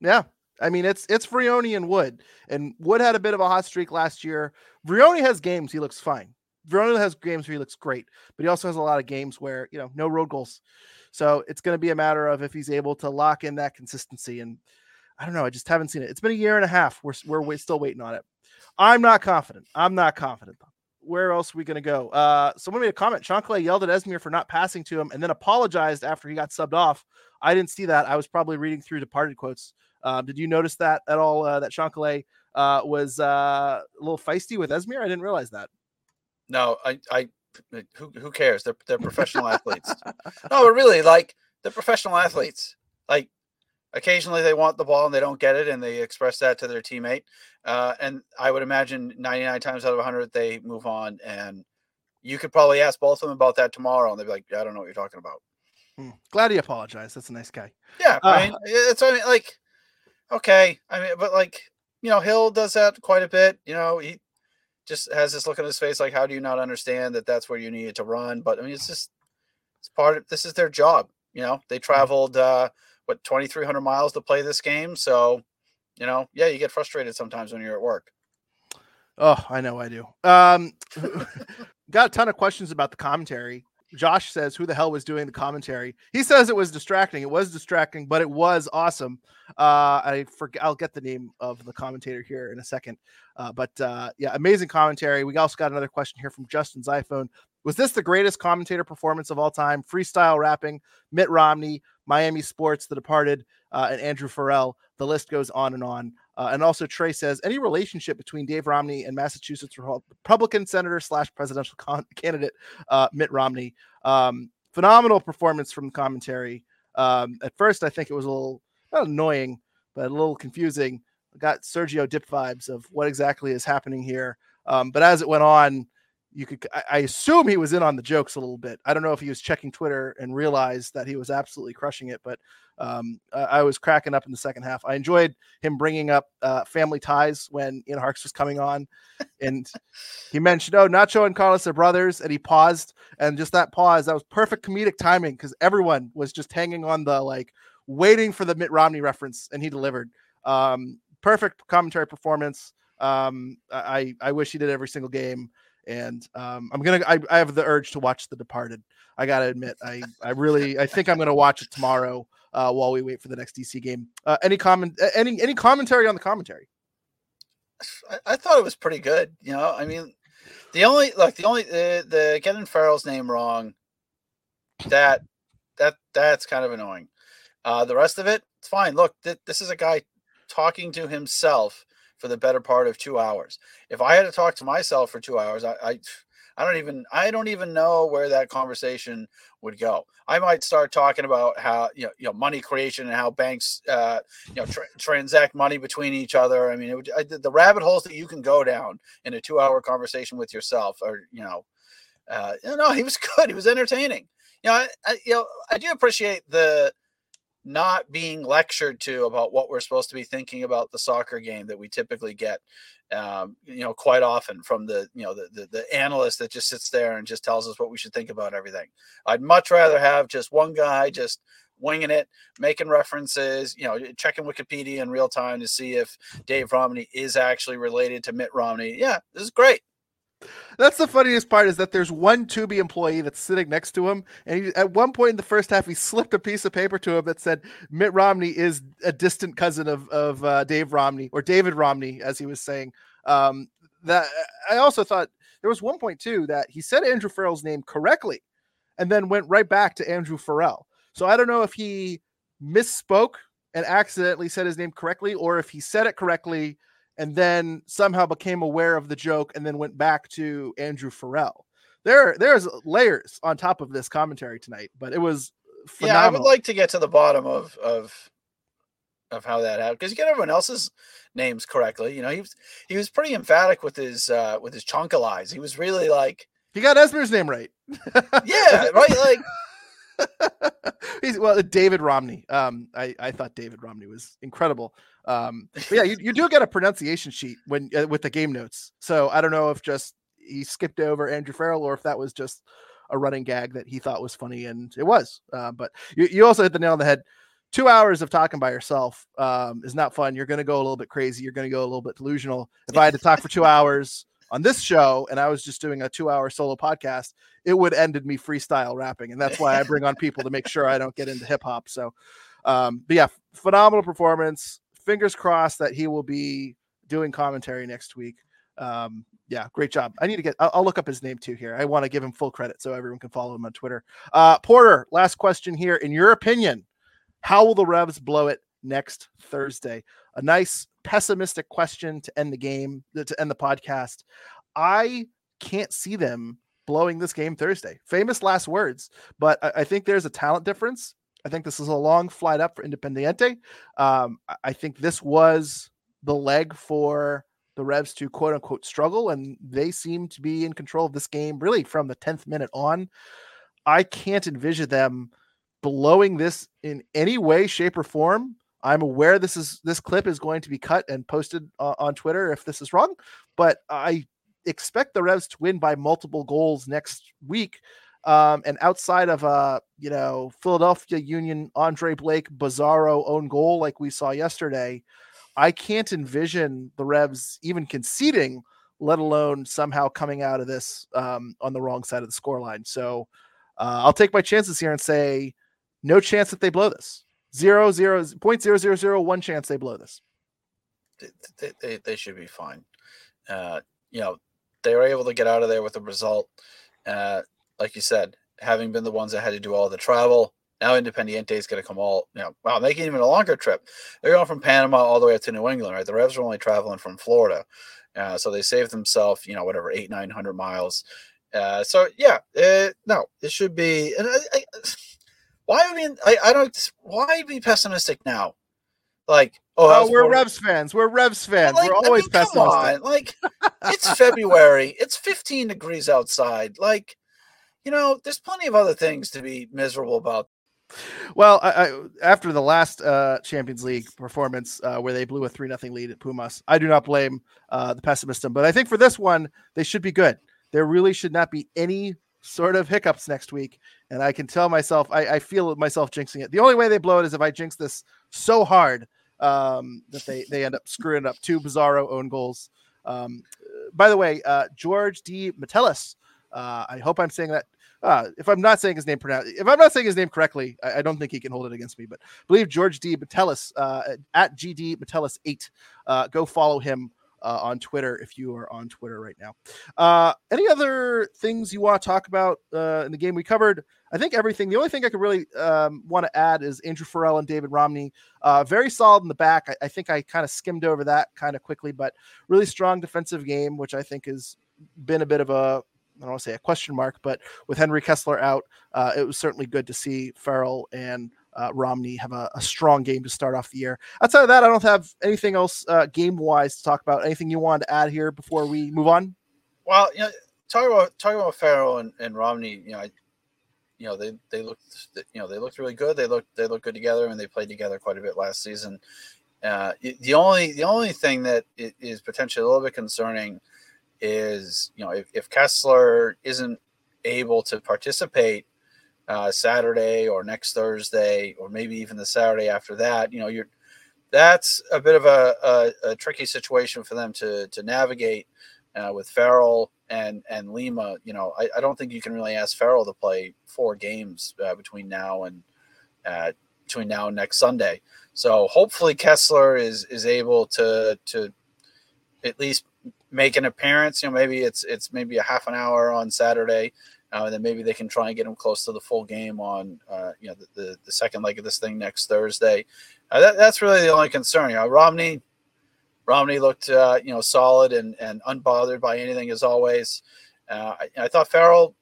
Yeah. I mean, it's it's Vrioni and Wood, and Wood had a bit of a hot streak last year. Vrioni has games he looks fine. Vrioni has games where he looks great, but he also has a lot of games where you know no road goals. So it's going to be a matter of if he's able to lock in that consistency. And I don't know, I just haven't seen it. It's been a year and a half. We're we're still waiting on it. I'm not confident. I'm not confident. Where else are we going to go? Uh, someone made a comment. Chancalay yelled at Esmir for not passing to him and then apologized after he got subbed off. I didn't see that. I was probably reading through departed quotes. Um, did you notice that at all? Uh, that Chancalay uh, was uh, a little feisty with Esmir. I didn't realize that. No, I, I, who, who cares? They're they're professional athletes. No, but really, like they're professional athletes. Like occasionally they want the ball and they don't get it, and they express that to their teammate. Uh, and I would imagine 99 times out of 100 they move on. And you could probably ask both of them about that tomorrow, and they'd be like, "I don't know what you're talking about." Hmm. Glad he apologized. That's a nice guy. Yeah, I mean, it's I mean, like okay. I mean, but like, you know, Gil does that quite a bit. You know, he just has this look on his face like, how do you not understand that that's where you needed to run? But I mean, it's just, it's part of this is their job. You know, they mm-hmm. traveled, uh, what, 2,300 miles to play this game. So, you know, yeah, you get frustrated sometimes when you're at work. Oh, I know I do. Um, got a ton of questions about the commentary Josh says, "Who the hell was doing the commentary?" He says it was distracting. It was distracting, but it was awesome. Uh, I forget. I'll get the name of the commentator here in a second. Uh, but uh, yeah, amazing commentary. We also got another question here from Justin's iPhone. Was this the greatest commentator performance of all time? Freestyle rapping, Mitt Romney, Miami Sports, The Departed, uh, and Andrew Farrell. The list goes on and on. Uh, and also, Trey says any relationship between Dave Romney and Massachusetts Republican Senator slash presidential con- candidate uh, Mitt Romney. Um, phenomenal performance from the commentary. Um, at first, I think it was a little not annoying, but a little confusing. got Sergio Dipp vibes of what exactly is happening here. Um, but as it went on, you could I, I, assume he was in on the jokes a little bit. I don't know if he was checking Twitter and realized that he was absolutely crushing it, but um, I was cracking up in the second half. I enjoyed him bringing up uh, family ties when Ian Harkes was coming on, and he mentioned, "Oh, Nacho and Carlos are brothers," and he paused, and just that pause that was perfect comedic timing because everyone was just hanging on the like waiting for the Mitt Romney reference, and he delivered. Um, perfect commentary performance. Um, I I wish he did every single game and um, I'm gonna. I, I, have the urge to watch The Departed. I gotta admit, I I really I think I'm gonna watch it tomorrow uh, while we wait for the next DC game. Uh, any comment? Any any commentary on the commentary? I, I, thought it was pretty good. You know, I mean, the only like the only the, the getting Farrell's name wrong. That that that's kind of annoying. Uh, the rest of it, it's fine. Look, th- this is a guy talking to himself for the better part of two hours. If I had to talk to myself for two hours, I, I, I don't even I don't even know where that conversation would go. I might start talking about how you know, you know money creation and how banks uh, you know tra- transact money between each other. I mean, would, I, the rabbit holes that you can go down in a two-hour conversation with yourself, or you know, uh, you know, he was good. He was entertaining. You know, I, I you know I do appreciate the not being lectured to about what we're supposed to be thinking about the soccer game that we typically get um, you know quite often from the you know the, the, the analyst that just sits there and just tells us what we should think about everything. I'd much rather have just one guy just winging it making references you know checking wikipedia in real time to see if dave romney is actually related to mitt romney. Yeah this is great that's the funniest part is that there's one Tubi employee that's sitting next to him, and he, at one point in the first half, he slipped a piece of paper to him that said Mitt Romney is a distant cousin of of uh, Dave Romney or David Romney, as he was saying. Um, that I also thought there was one point too that he said Andrew Farrell's name correctly, and then went right back to Andrew Farrell. So I don't know if he misspoke and accidentally said his name correctly, or if he said it correctly and then somehow became aware of the joke and then went back to Andrew Farrell. There, there's layers on top of this commentary tonight, but it was phenomenal. Yeah, I would like to get to the bottom of of of how that happened because you get everyone else's names correctly. You know, he was he was pretty emphatic with his uh with his eyes. He was really like he got Esmir's name right. yeah, right. Like well, David Romney. Um, I, I thought David Romney was incredible. Um, yeah, you, you do get a pronunciation sheet when uh, with the game notes. So I don't know if just he skipped over Andrew Farrell or if that was just a running gag that he thought was funny, and it was. Uh, but you, you also hit the nail on the head. Two hours of talking by yourself um, is not fun. You're going to go a little bit crazy. You're going to go a little bit delusional. If I had to talk for two hours, on this show and I was just doing a two hour solo podcast, it would ended me freestyle rapping. And that's why I bring on people to make sure I don't get into hip hop. So, um, but yeah, phenomenal performance. Fingers crossed that he will be doing commentary next week. Um, yeah, great job. I need to get, I'll, I'll look up his name too here. I want to give him full credit so everyone can follow him on Twitter. Uh, Porter, last question here. In your opinion, how will the Revs blow it next Thursday? A nice pessimistic question to end the game, to end the podcast. I can't see them blowing this game Thursday. Famous last words, but I, I think there's a talent difference. I think this is a long flight up for Independiente. Um, I think this was the leg for the Revs to quote unquote struggle, and they seem to be in control of this game really from the 10th minute on. I can't envision them blowing this in any way, shape, or form. I'm aware this is this clip is going to be cut and posted uh, on Twitter if this is wrong, but I expect the Revs to win by multiple goals next week. Um, and outside of uh, you know, Philadelphia Union Andre Blake Bizarro own goal like we saw yesterday, I can't envision the Revs even conceding, let alone somehow coming out of this um, on the wrong side of the scoreline. So Uh, I'll take my chances here and say no chance that they blow this. Zero zero point zero zero zero one chance they blow this. They, they, they should be fine. Uh, you know, they were able to get out of there with a result. Uh, like you said, having been the ones that had to do all the travel, now Independiente is going to come all, you know, wow, making even a longer trip. They're going from Panama all the way up to New England, right? The Revs are only traveling from Florida. Uh, so they saved themselves, you know, whatever, eight, 900 miles. Uh, so yeah, uh, no, it should be. And I, I, why? I mean, I, I don't. Why be pessimistic now? Like, oh, oh we're Revs fans. We're Revs fans. Like, we're always I mean, pessimistic. Come on. Like, it's February. It's 15 degrees outside. Like, you know, there's plenty of other things to be miserable about. Well, I, I, after the last uh, Champions League performance uh, where they blew a three nothing lead at Pumas, I do not blame uh, the pessimism, but I think for this one they should be good. There really should not be any sort of hiccups next week, and I can tell myself I, I feel myself jinxing it. The only way they blow it is if I jinx this so hard um, that they they end up screwing up two Bizarro own goals. Um, by the way, uh, George D. Metellus. Uh, I hope I'm saying that. Uh, if I'm not saying his name pronounced, if I'm not saying his name correctly, I, I, don't think he can hold it against me. But believe George D. Metellus uh, at GD Metellus eight. Uh, go follow him uh, on Twitter if you are on Twitter right now. Uh, any other things you want to talk about uh, in the game? We covered, I think, everything. The only thing I could really um, want to add is Andrew Farrell and David Romney. Uh, very solid in the back. I, I think I kind of skimmed over that kind of quickly, but really strong defensive game, which I think has been a bit of a I don't want to say a question mark, but with Henry Kessler out, uh, it was certainly good to see Farrell and uh, Romney have a, a, strong game to start off the year. Outside of that, I don't have anything else uh, game wise to talk about. Anything you wanted to add here before we move on? Well, you know, talking about talking about Farrell and, and Romney, you know, I, you know, they they looked, you know, they looked really good. They looked they looked good together, and they played together quite a bit last season. Uh, the only the only thing that is potentially a little bit concerning is you know if, if Kessler isn't able to participate uh, Saturday or next Thursday, or maybe even the Saturday after that, you know, you're that's a bit of a, a, a tricky situation for them to to navigate uh, with Farrell and and Lima. You know, I, I, don't think you can really ask Farrell to play four games uh, between now and uh, between now and next Sunday. So hopefully Kessler is is able to to at least make an appearance. You know, maybe it's it's maybe a half an hour on Saturday uh, and then maybe they can try and get him close to the full game on uh, you know the, the, the, second leg of this thing next Thursday. Uh, that, that's really the only concern. You know, Romney Romney looked uh, you know solid and and unbothered by anything as always. Uh, I, I, thought Farrell,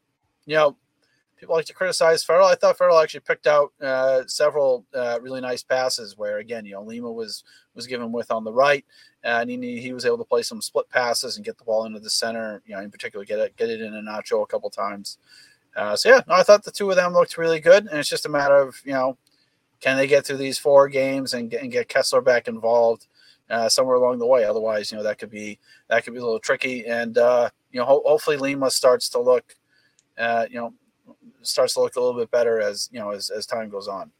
you know, people like to criticize Farrell. I thought Farrell actually picked out uh, several really nice passes where again you know Lima was was given with on the right and he, he was able to play some split passes and get the ball into the center. You know, in particular, get it get it in a nacho a couple times. Uh, so yeah, no, I thought the two of them looked really good, and it's just a matter of you know, can they get through these four games and get, and get Kessler back involved uh, somewhere along the way? Otherwise, you know, that could be that could be a little tricky, and uh, you know, ho- hopefully Lima starts to look, uh, you know, starts to look a little bit better as you know as as time goes on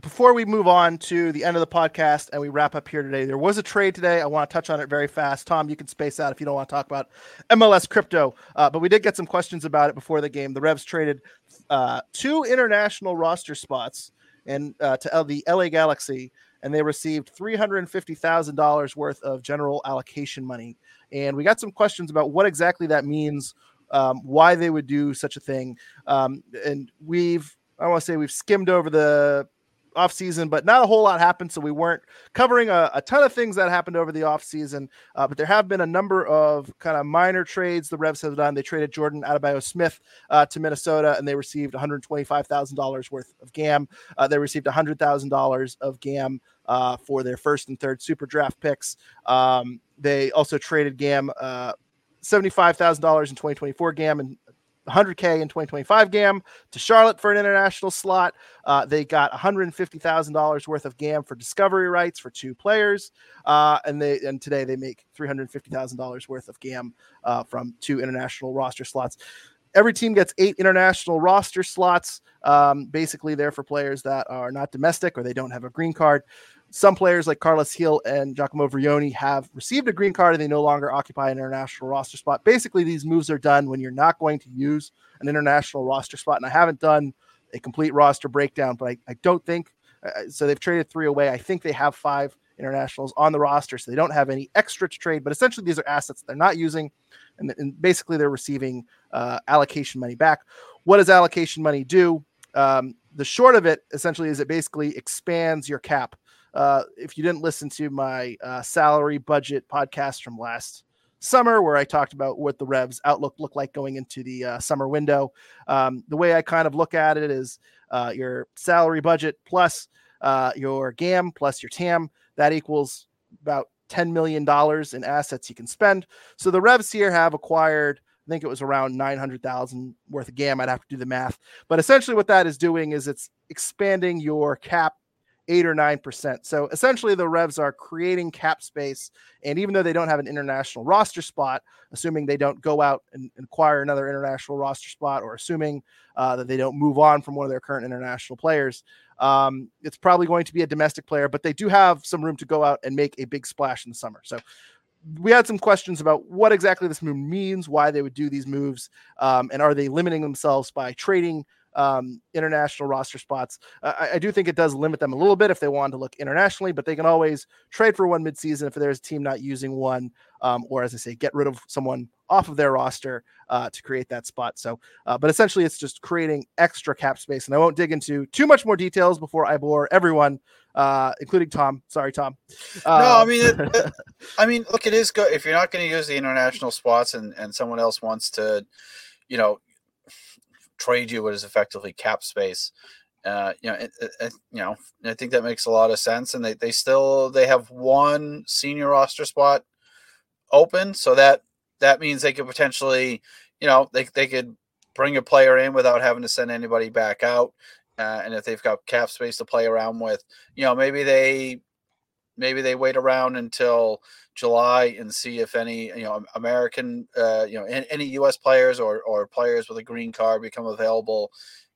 before we move on to the end of the podcast and we wrap up here today, there was a trade today. I want to touch on it very fast. Tom, you can space out if you don't want to talk about MLS crypto, uh, but we did get some questions about it before the game. The Revs traded uh, two international roster spots and uh, to the LA Galaxy, and they received three hundred and fifty thousand dollars worth of general allocation money. And we got some questions about what exactly that means, um, why they would do such a thing, um, and we've I want to say we've skimmed over the off season, but not a whole lot happened. So we weren't covering a, a ton of things that happened over the off season. Uh, but there have been a number of kind of minor trades the Revs have done. They traded Jordan Adebayo Smith uh, to Minnesota, and they received $125,000 worth of GAM. Uh, they received $100,000 of GAM uh, for their first and third super draft picks. Um, they also traded GAM. Uh, $75,000 in 2024 GAM and 100K in 2025 GAM to Charlotte for an international slot. Uh, they got $150,000 worth of GAM for discovery rights for two players. Uh, and they and today they make $350,000 worth of GAM uh, from two international roster slots. every team gets eight international roster slots. Um, basically, there for players that are not domestic or they don't have a green card. Some players like Carlos Gil and Giacomo Vrioni have received a green card and they no longer occupy an international roster spot. Basically, these moves are done when you're not going to use an international roster spot. And I haven't done a complete roster breakdown, but I, I don't think uh, so. They've traded three away. I think they have five internationals on the roster, so they don't have any extra to trade. But essentially, these are assets they're not using, and, and basically they're receiving uh, allocation money back. What does allocation money do? Um, the short of it essentially is it basically expands your cap. Uh, if you didn't listen to my uh, salary budget podcast from last summer, where I talked about what the Revs outlook looked like going into the uh, summer window, um, the way I kind of look at it is uh, your salary budget plus uh, your GAM plus your TAM that equals about $10 million in assets you can spend. So the Revs here have acquired I think it was around 900,000 worth of GAM. I'd have to do the math. But essentially, what that is doing is it's expanding your cap eight or nine percent. So essentially, the Revs are creating cap space, and even though they don't have an international roster spot, assuming they don't go out and, acquire another international roster spot, or assuming uh, that they don't move on from one of their current international players, um, it's probably going to be a domestic player. But they do have some room to go out and make a big splash in the summer. So. We had some questions about what exactly this move means, why they would do these moves, um, and are they limiting themselves by trading um, international roster spots. Uh, I, I, do think it does limit them a little bit if they want to look internationally, but they can always trade for one midseason if there's a team not using one, um, or as I say, get rid of someone off of their roster uh, to create that spot. So, uh, but essentially, it's just creating extra cap space. And I won't dig into too much more details before I bore everyone, uh, including Tom. Sorry, Tom. no, I uh, mean, it, it, I mean, look, it is good if you're not going to use the international spots, and and someone else wants to, you know, trade you what is effectively cap space. Uh, you know, it, it, you know, I think that makes a lot of sense. And they, they still they have one senior roster spot open, so that that means they could potentially, you know, they they could bring a player in without having to send anybody back out. Uh, and if they've got cap space to play around with, you know, maybe they maybe they wait around until July and see if any you know American uh, you know any U.S. players or or players with a green card become available.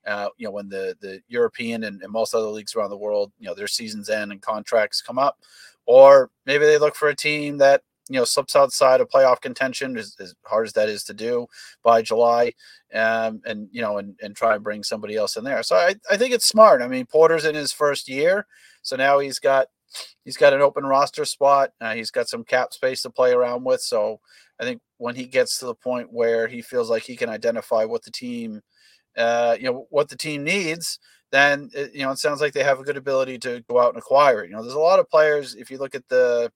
Uh, you know when the the European and, and, most other leagues around the world you know their seasons end and contracts come up, or maybe they look for a team that you know slips outside of playoff contention as, as hard as that is to do by July, um, and you know and, and try and bring somebody else in there. So I, I think it's smart. I mean Porter's in his first year, so now he's got he's got an open roster spot. Uh, he's got some cap space to play around with. So I think when he gets to the point where he feels like he can identify what the team, uh, you know, what the team needs, then it, you know it sounds like they have a good ability to go out and acquire it. You know, there's a lot of players. If you look at the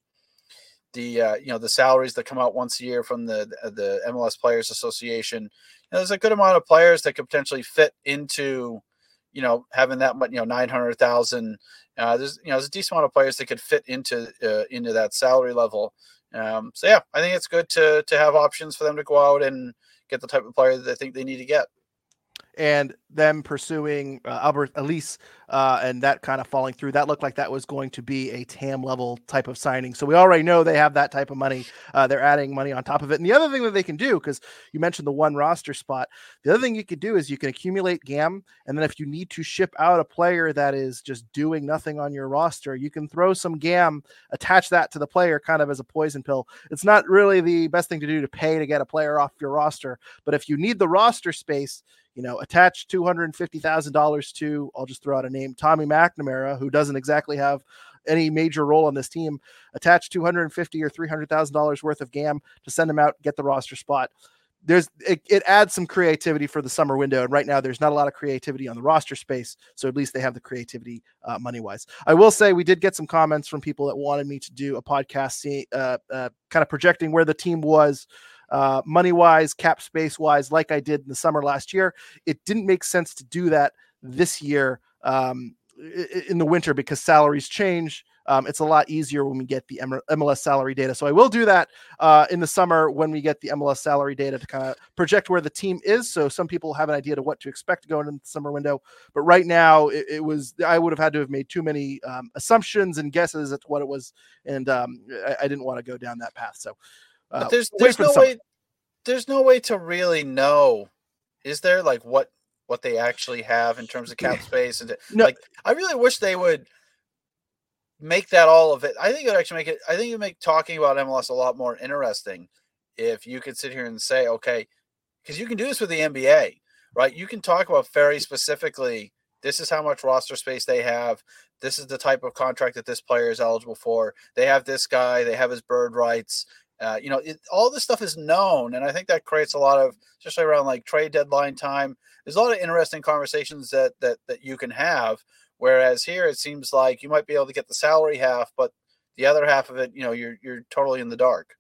the uh, you know the salaries that come out once a year from the the MLS Players Association, you know, there's a good amount of players that could potentially fit into you know having that much you know 900,000 uh, there's you know there's a decent amount of players that could fit into uh, into that salary level. Um, so yeah, I think it's good to to have options for them to go out and get the type of player that they think they need to get and them pursuing uh, Alberth Elis uh, and that kind of falling through. That looked like that was going to be a TAM level type of signing. So we already know they have that type of money. Uh, they're adding money on top of it. And the other thing that they can do, because you mentioned the one roster spot, the other thing you could do is you can accumulate GAM. And then if you need to ship out a player that is just doing nothing on your roster, you can throw some GAM, attach that to the player kind of as a poison pill. It's not really the best thing to do to pay to get a player off your roster. But if you need the roster space, you know, attach $250,000 to, I'll just throw out a name, Tommy McNamara, who doesn't exactly have any major role on this team, attach 250 or $300,000 worth of GAM to send him out, get the roster spot. There's it, it, adds some creativity for the summer window, and right now there's not a lot of creativity on the roster space. So at least they have the creativity uh, money wise. I will say we did get some comments from people that wanted me to do a podcast, uh, uh, kind of projecting where the team was uh, money wise, cap space wise, like I did in the summer last year. It didn't make sense to do that this year um, in the winter because salaries change. Um, it's a lot easier when we get the MLS salary data. So I will do that uh, in the summer when we get the MLS salary data to kind of project where the team is. So some people have an idea to what to expect going into the summer window. But right now, it, it was I would have had to have made too many um, assumptions and guesses at what it was, and um, I, I, didn't want to go down that path. So uh, there's there's no way there's no way to really know is there like what what they actually have in terms of cap space and No. like I really wish they would make that all of it. I think it would actually make it I think it would make talking about MLS a lot more interesting if you could sit here and say, okay, because you can do this with the NBA, right? You can talk about very specifically this is how much roster space they have. This is the type of contract that this player is eligible for. They have this guy, they have his bird rights. Uh, you know, it, all this stuff is known, and I think that creates a lot of, especially around like trade deadline time. There's a lot of interesting conversations that that that you can have. Whereas here, it seems like you might be able to get the salary half, but the other half of it, you know, you're you're totally in the dark.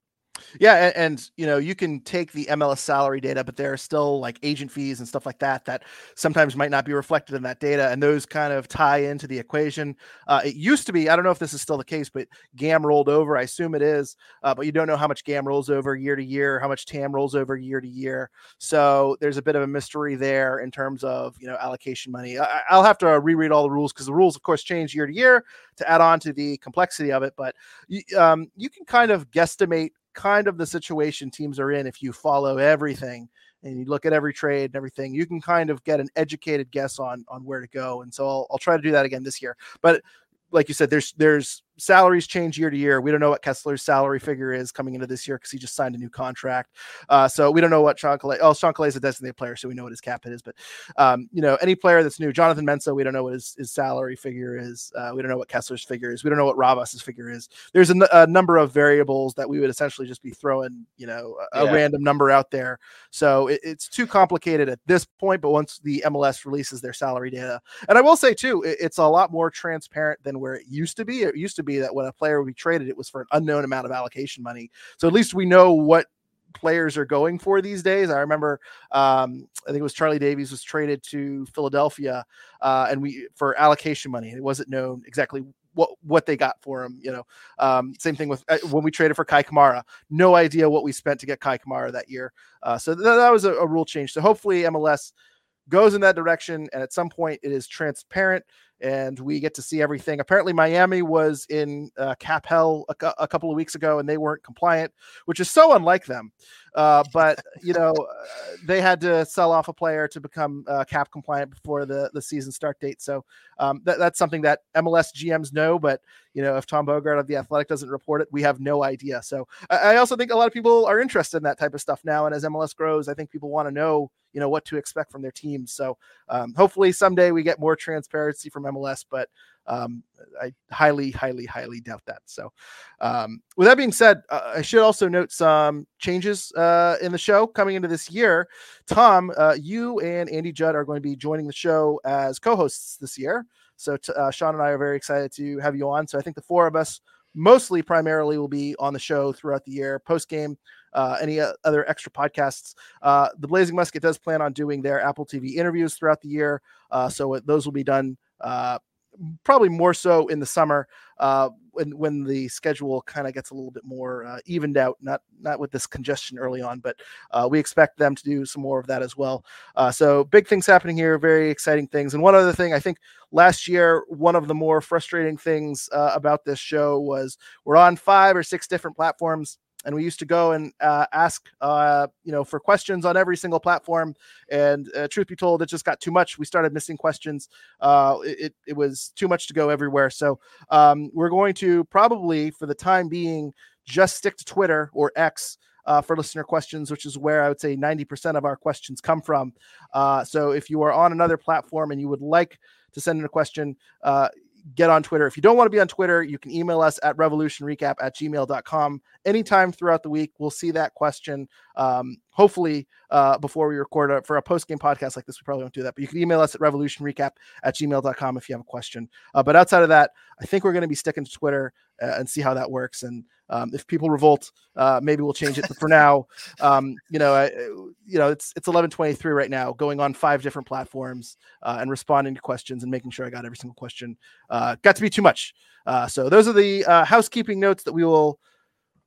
Yeah, and, and, you know you can take the MLS salary data, but there are still like agent fees and stuff like that that sometimes might not be reflected in that data, and those kind of tie into the equation. Uh, it used to be, I don't know if this is still the case, but GAM rolled over. I assume it is, uh, but you don't know how much GAM rolls over year to year, how much TAM rolls over year to year. So there's a bit of a mystery there in terms of you know allocation money. I, I'll have to reread all the rules because the rules, of course, change year to year to add on to the complexity of it. But um, you can kind of guesstimate kind of the situation teams are in if you follow everything and you look at every trade and everything you can kind of get an educated guess on on where to go. And so I'll, I'll try to do that again this year. But like you said there's there's salaries change year to year. We don't know what kessler's salary figure is coming into this year because he just signed a new contract. Uh, so we don't know what Chancalay, oh Chancalay is a designated player so we know what his cap hit is but um, you know any player that's new jonathan Mensah, we don't know what his, his salary figure is. Uh, we don't know what kessler's figure is. We don't know what ravas's figure is. There's a, n- a number of variables that we would essentially just be throwing you know a, Yeah. a random number out there. So it, it's too complicated at this point but once the mls releases their salary data and i will say too it- it's a lot more transparent than where it used to be. It used to be that when a player would be traded it was for an unknown amount of allocation money so at least we know what players are going for these days. I remember, um, I think it was Charlie Davies was traded to Philadelphia, uh, and we for allocation money. It wasn't known exactly what what they got for him. You know, um, same thing with uh, when we traded for Kei Kamara. No idea what we spent to get Kei Kamara that year. Uh, so th- that was a, a rule change. So hopefully MLS goes in that direction, and at some point it is transparent and we get to see everything. Apparently, Miami was in uh, cap hell a, a couple of weeks ago, and they weren't compliant, which is so unlike them. Uh, but you know, uh, they had to sell off a player to become uh, cap compliant before the the season start date. So um, that, that's something that MLS GMs know. But you know, if Tom Bogert of the Athletic doesn't report it, we have no idea. So I, I also think a lot of people are interested in that type of stuff now. And as MLS grows, I think people want to know you know what to expect from their teams. So um, hopefully someday we get more transparency from MLS, but um, I highly, highly, highly doubt that. So, um, with that being said, uh, I should also note some changes uh, in the show coming into this year. Tom, uh, you and Andy Judd are going to be joining the show as co-hosts this year. So, t- uh, Sean and I are very excited to have you on. So, I think the four of us mostly primarily will be on the show throughout the year post game uh, any uh, other extra podcasts uh, the blazing musket does plan on doing their apple tv interviews throughout the year uh, so those will be done uh, probably more so in the summer uh, when when the schedule kind of gets a little bit more uh, evened out not not with this congestion early on but uh, we expect them to do some more of that as well. Uh, so big things happening here very exciting things. And one other thing i think last year one of the more frustrating things uh, about this show was we're on five or six different platforms and we used to go and uh, ask uh, you know for questions on every single platform. And uh, truth be told it just got too much. We started missing questions. Uh, it, it was too much to go everywhere. So um, we're going to probably for the time being just stick to twitter or x uh, for listener questions, which is where I would say 90% of our questions come from. Uh, so if you are on another platform and you would like to send in a question, uh, get on Twitter. If you don't want to be on Twitter, you can email us at revolutionrecap at gmail.com anytime throughout the week. We'll see that question. Um, hopefully, uh, before we record a, for a post game podcast like this, we probably won't do that, but you can email us at revolutionrecap at gmail.com if you have a question. Uh, but outside of that, I think we're going to be sticking to Twitter uh, and see how that works. And um, if people revolt, uh, maybe we'll change it. But for now, um, you know, I, you know, it's it's eleven twenty three right now, going on five different platforms uh, and responding to questions and making sure I got every single question. Uh, got to be too much. Uh, so those are the uh, housekeeping notes that we will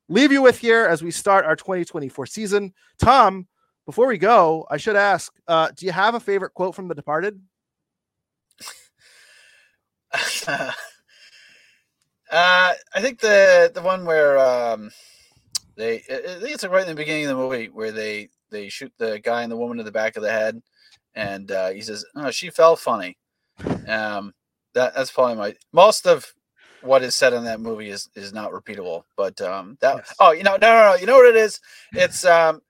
leave you with here as we start our 2024 season. Tom, before we go, I should ask: uh, Do you have a favorite quote from The Departed? uh, I think the the one where um, they I think it's right in the beginning of the movie where they they shoot the guy and the woman in the back of the head, and uh, he says, "Oh, she fell funny." Um, that that's probably my most of what is said in that movie is is not repeatable. But um, that Yes. oh, you know, no, no, no, you know what it is? It's um,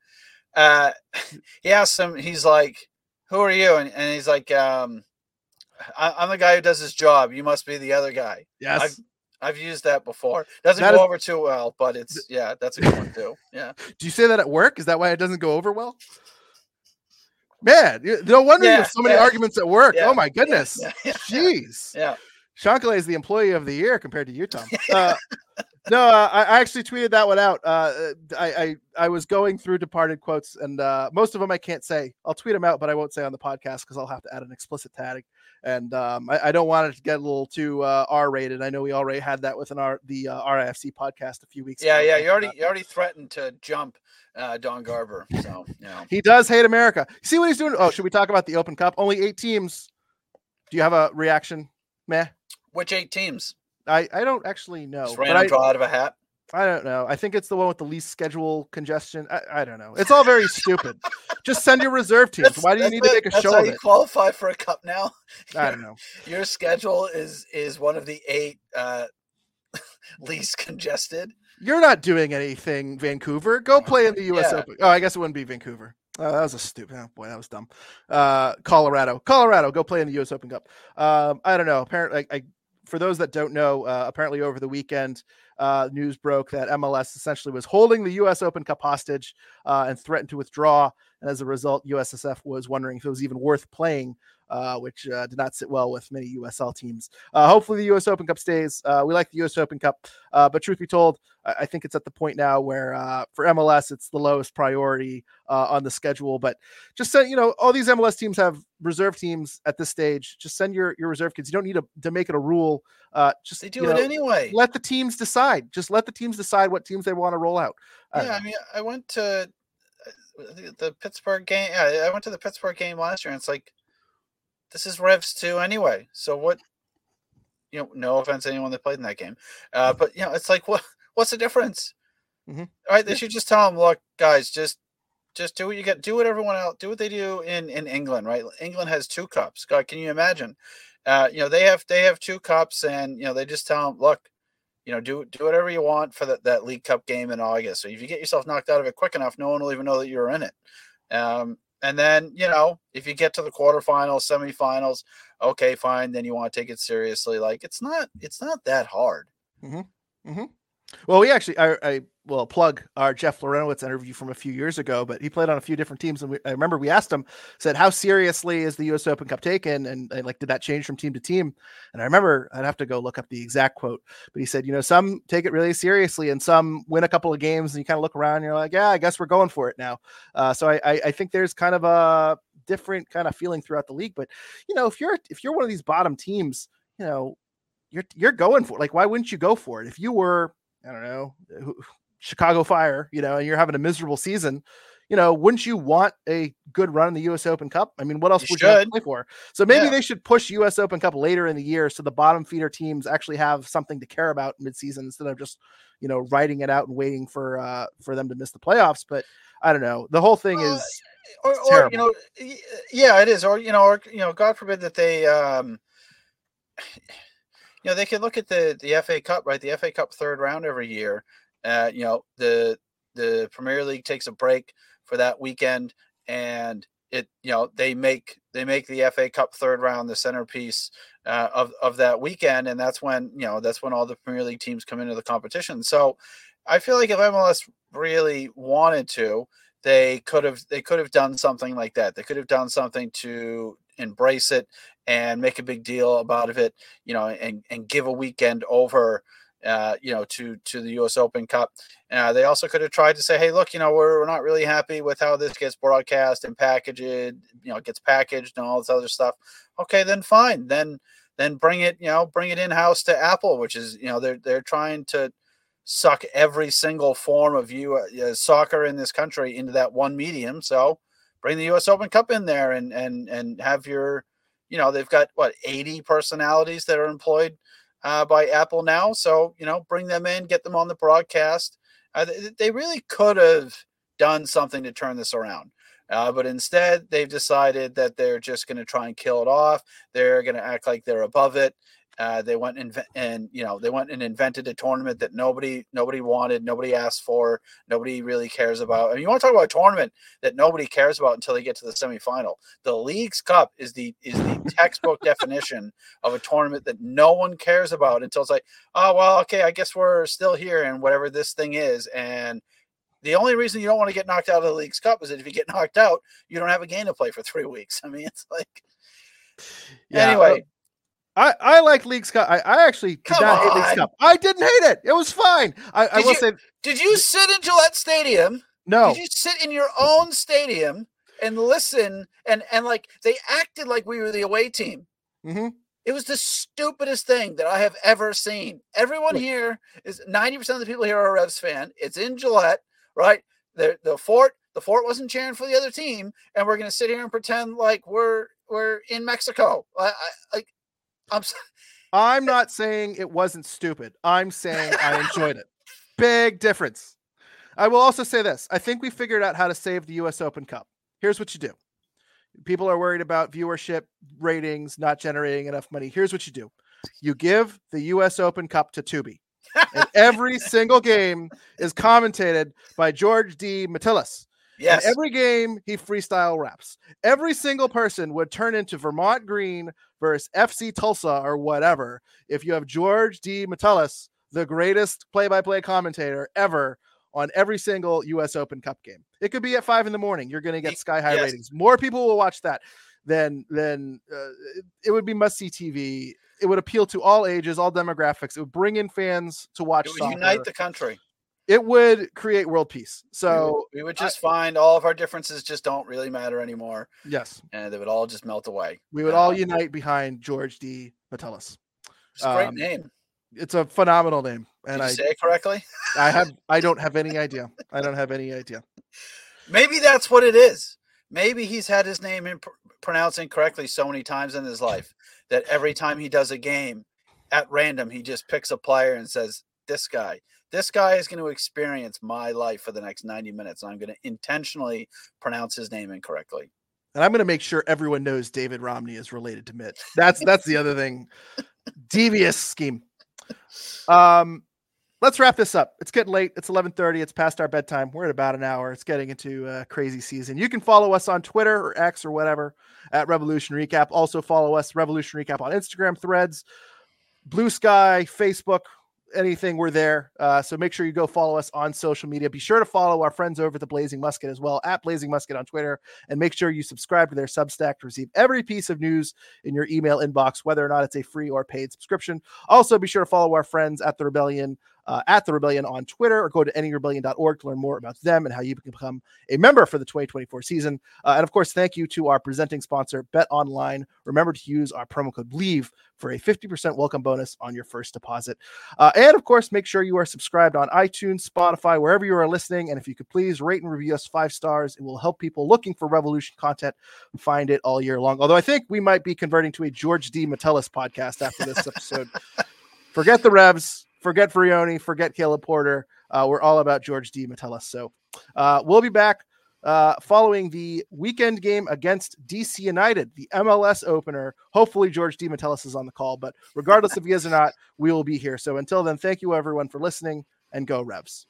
uh, he asks him, he's like, "Who are you?" And, and he's like, um, I, "I'm the guy who does his job. You must be the other guy." Yes. I've used that before. Doesn't That go is- over too well, but it's yeah, that's a good one too. Yeah. Do you say that at work? Is that why it doesn't go over well? Man, no wonder you have so many yeah. arguments at work. Yeah, Oh my goodness. Yeah. Yeah. Jeez. yeah. Chancalay is the employee of the year compared to you, Tom. Uh, no, uh, I, I actually tweeted that one out. Uh, I, I I was going through departed quotes, and uh, most of them I can't say. I'll tweet them out, but I won't say on the podcast because I'll have to add an explicit tag, and um, I, I don't want it to get a little too uh, R-rated. I know we already had that with an R the uh, RIFC podcast a few weeks. Yeah, ago. yeah. Yeah. You already you already threatened to jump uh, Don Garber. So you know. He does hate America. See what he's doing? Oh, should we talk about the Open Cup? Only eight teams. Do you have a reaction? Meh. Which eight teams? I, I don't actually know. Just random I, draw out of a hat. I don't know. I think it's the one with the least schedule congestion. I, I don't know. It's all very stupid. Just send your reserve teams. That's- Why do you need to make a That's show how of you it? qualify for a cup now. I don't know. Your schedule is is one of the eight uh, least congested. You're not doing anything, Vancouver. Go play in the U.S. Yeah. Open. Oh, I guess it wouldn't be Vancouver. Oh, that was a stupid. Oh boy, that was dumb. Uh, Colorado, Colorado, go play in the U.S. Open Cup. Um, I don't know. Apparently, I, for those that don't know, uh, apparently over the weekend, uh, news broke that MLS essentially was holding the U.S. Open Cup hostage uh, and threatened to withdraw. And as a result, USSF was wondering if it was even worth playing, uh, which uh, did not sit well with many USL teams. Uh, hopefully, the U.S. Open Cup stays. Uh, we like the U.S. Open Cup, but truth be told, I, I think it's at the point now where for MLS, it's the lowest priority on the schedule. But just send, you know, all these MLS teams have reserve teams at this stage. Just send your your reserve kids. You don't need to, to make it a rule. Uh, just They do it know, anyway. let the teams decide. Just let the teams decide what teams they want to roll out. I Yeah. I mean, I went to uh, the- Pittsburgh game. Yeah, I went to the Pittsburgh game last year, and it's like this is Revs two anyway. So what? You know, no offense to anyone that played in that game, uh, but you know, it's like what? What's the difference? Mhm. All right, they should just tell them, look, guys, just just do what you get. Do what everyone else. Do what they do in in England, right? England has two cups. God, can you imagine? Uh, you know, they have they have two cups, and you know, they just tell them, look, you know, do do whatever you want for that, that League Cup game in August. So if you get yourself knocked out of it quick enough, no one will even know that you're in it. Um, and then, you know, if you get to the quarterfinals, semifinals, okay, fine. Then you want to take it seriously. Like it's not, it's not that hard. Well, we actually, I, I will plug our Jeff Larentowicz interview from a few years ago, but he played on a few different teams. And we, I remember we asked him, said, how seriously is the U.S. Open Cup taken? And, and like, did that change from team to team? And I remember I'd have to go look up the exact quote, but he said, you know, some take it really seriously and some win a couple of games and you kind of look around and you're like, yeah, I guess we're going for it now. Uh, so I, I, I think there's kind of a different kind of feeling throughout the league. But, you know, if you're, if you're one of these bottom teams, you know, you're, you're going for it. Like, why wouldn't you go for it? If you were, I don't know, Chicago Fire, you know, and you're having a miserable season, you know, wouldn't you want a good run in the U.S. Open Cup? I mean, what else You would you have to play for? So maybe Yeah. they should push U.S. Open Cup later in the year so the bottom feeder teams actually have something to care about midseason instead of just, you know, writing it out and waiting for uh for them to miss the playoffs. But I don't know. The whole thing is or, or you know, yeah, it is. Or you know, or you know, God forbid that they, um, you know, they can look at the the FA Cup, right? The FA Cup third round every year. Uh, you know, the the Premier League takes a break for that weekend, and it, you know, they make they make the FA Cup third round the centerpiece uh, of of that weekend, and that's when you know that's when all the Premier League teams come into the competition. So, I feel like if MLS really wanted to, they could have they could have done something like that. They could have done something to embrace it and make a big deal about it, you know, and and give a weekend over uh, you know, to to the U.S. Open Cup. Uh, they also could have tried to say, "Hey, look, you know, we're, we're not really happy with how this gets broadcast and packaged. You know, it gets packaged and all this other stuff." Okay, then fine. Then then bring it, you know, bring it in house to Apple, which is, you know, they're they're trying to suck every single form of you uh, soccer in this country into that one medium. So bring the U.S. Open Cup in there and and and have your, you know, they've got what eighty personalities that are employed uh, by Apple now. So you know, bring them in, get them on the broadcast. Uh, they, they really could have done something to turn this around. Uh, but instead, they've decided that they're just going to try and kill it off. They're going to act like they're above it. Uh, they went and, and you know they went and invented a tournament that nobody nobody wanted, nobody asked for, nobody really cares about. I mean, you want to talk about a tournament that nobody cares about until they get to the semifinal. The Leagues Cup is the is the textbook definition of a tournament that no one cares about until it's like, oh well, okay, I guess we're still here and whatever this thing is, and the only reason you don't want to get knocked out of the Leagues Cup is that if you get knocked out, you don't have a game to play for three weeks. I mean, it's like yeah, anyway. I, I like Leagues Cup. I, I actually did Come not on. hate Leagues Cup. I didn't hate it. It was fine. I, I will you, say. Did you sit in Gillette Stadium? No. Did you sit in your own stadium and listen and and like they acted like we were the away team? Mm-hmm. It was the stupidest thing that I have ever seen. Everyone here is ninety percent of the people here are a Revs fan. It's in Gillette, right? The the fort the fort wasn't cheering for the other team, and we're gonna sit here and pretend like we're we're in Mexico. I, I like I'm I'm eh not saying it wasn't stupid. I'm saying I enjoyed it. Big difference. I will also say this. I think we figured out how to save the US Open Cup. Here's what you do. People are worried about viewership ratings not generating enough money. Here's what you do. You give the US Open Cup to Tubi. and every single game is commentated by George D. Metellus. Yes. And every game he freestyle raps. Every single person would turn into Vermont Green versus FC Tulsa or whatever if you have George D. Metellus, the greatest play-by-play commentator ever on every single U.S. Open Cup game. It could be at five in the morning. You're going to get sky high yes. ratings. More people will watch that than than uh, it would be must see TV. It would appeal to all ages, all demographics. It would bring in fans to watch. It would soccer. unite the country it would create world peace. So we would just I, find all of our differences just don't really matter anymore. Yes. And they would all just melt away. We would all unite behind George D. Metellus. It's a great um, name. It's a phenomenal name. And I say it correctly? I have I don't have any idea. I don't have any idea. Maybe that's what it is. Maybe he's had his name in, pronounced incorrectly so many times in his life that every time he does a game at random, he just picks a player and says, This guy this guy is going to experience my life for the next 90 minutes. And I'm going to intentionally pronounce his name incorrectly. And I'm going to make sure everyone knows David Romney is related to Mitch. That's that's the other thing. Devious scheme. Um, let's wrap this up. It's getting late. It's 11:30. It's past our bedtime. We're at about an hour. It's getting into a crazy season. You can follow us on Twitter or X or whatever at Revolution Recap. Also follow us Revolution Recap on Instagram, Threads, Blue Sky, Facebook, anything, we're there. Uh, so make sure you go follow us on social media. Be sure to follow our friends over at the Blazing Musket as well at Blazing Musket on Twitter, and make sure you subscribe to their Substack to receive every piece of news in your email inbox, whether or not it's a free or paid subscription. Also, be sure to follow our friends at the Rebellion uh, at the Rebellion on Twitter or go to nerebellion.org to learn more about them and how you can become a member for the 2024 season. Uh, and of course, thank you to our presenting sponsor, Bet Online. Remember to use our promo code Bleav for a 50% welcome bonus on your first deposit. Uh, and of course, make sure you are subscribed on iTunes, Spotify, wherever you are listening. And if you could please rate and review us five stars, it will help people looking for Revolution content find it all year long. Although I think we might be converting to a George D. Metellus podcast after this episode. Forget the Revs forget Vrioni, forget Caleb Porter. Uh, we're all about George D. Metellus. So uh, we'll be back uh, following the weekend game against DC United, the MLS opener. Hopefully, George D. Metellus is on the call, but regardless if he is or not, we will be here. So until then, thank you everyone for listening and go Revs.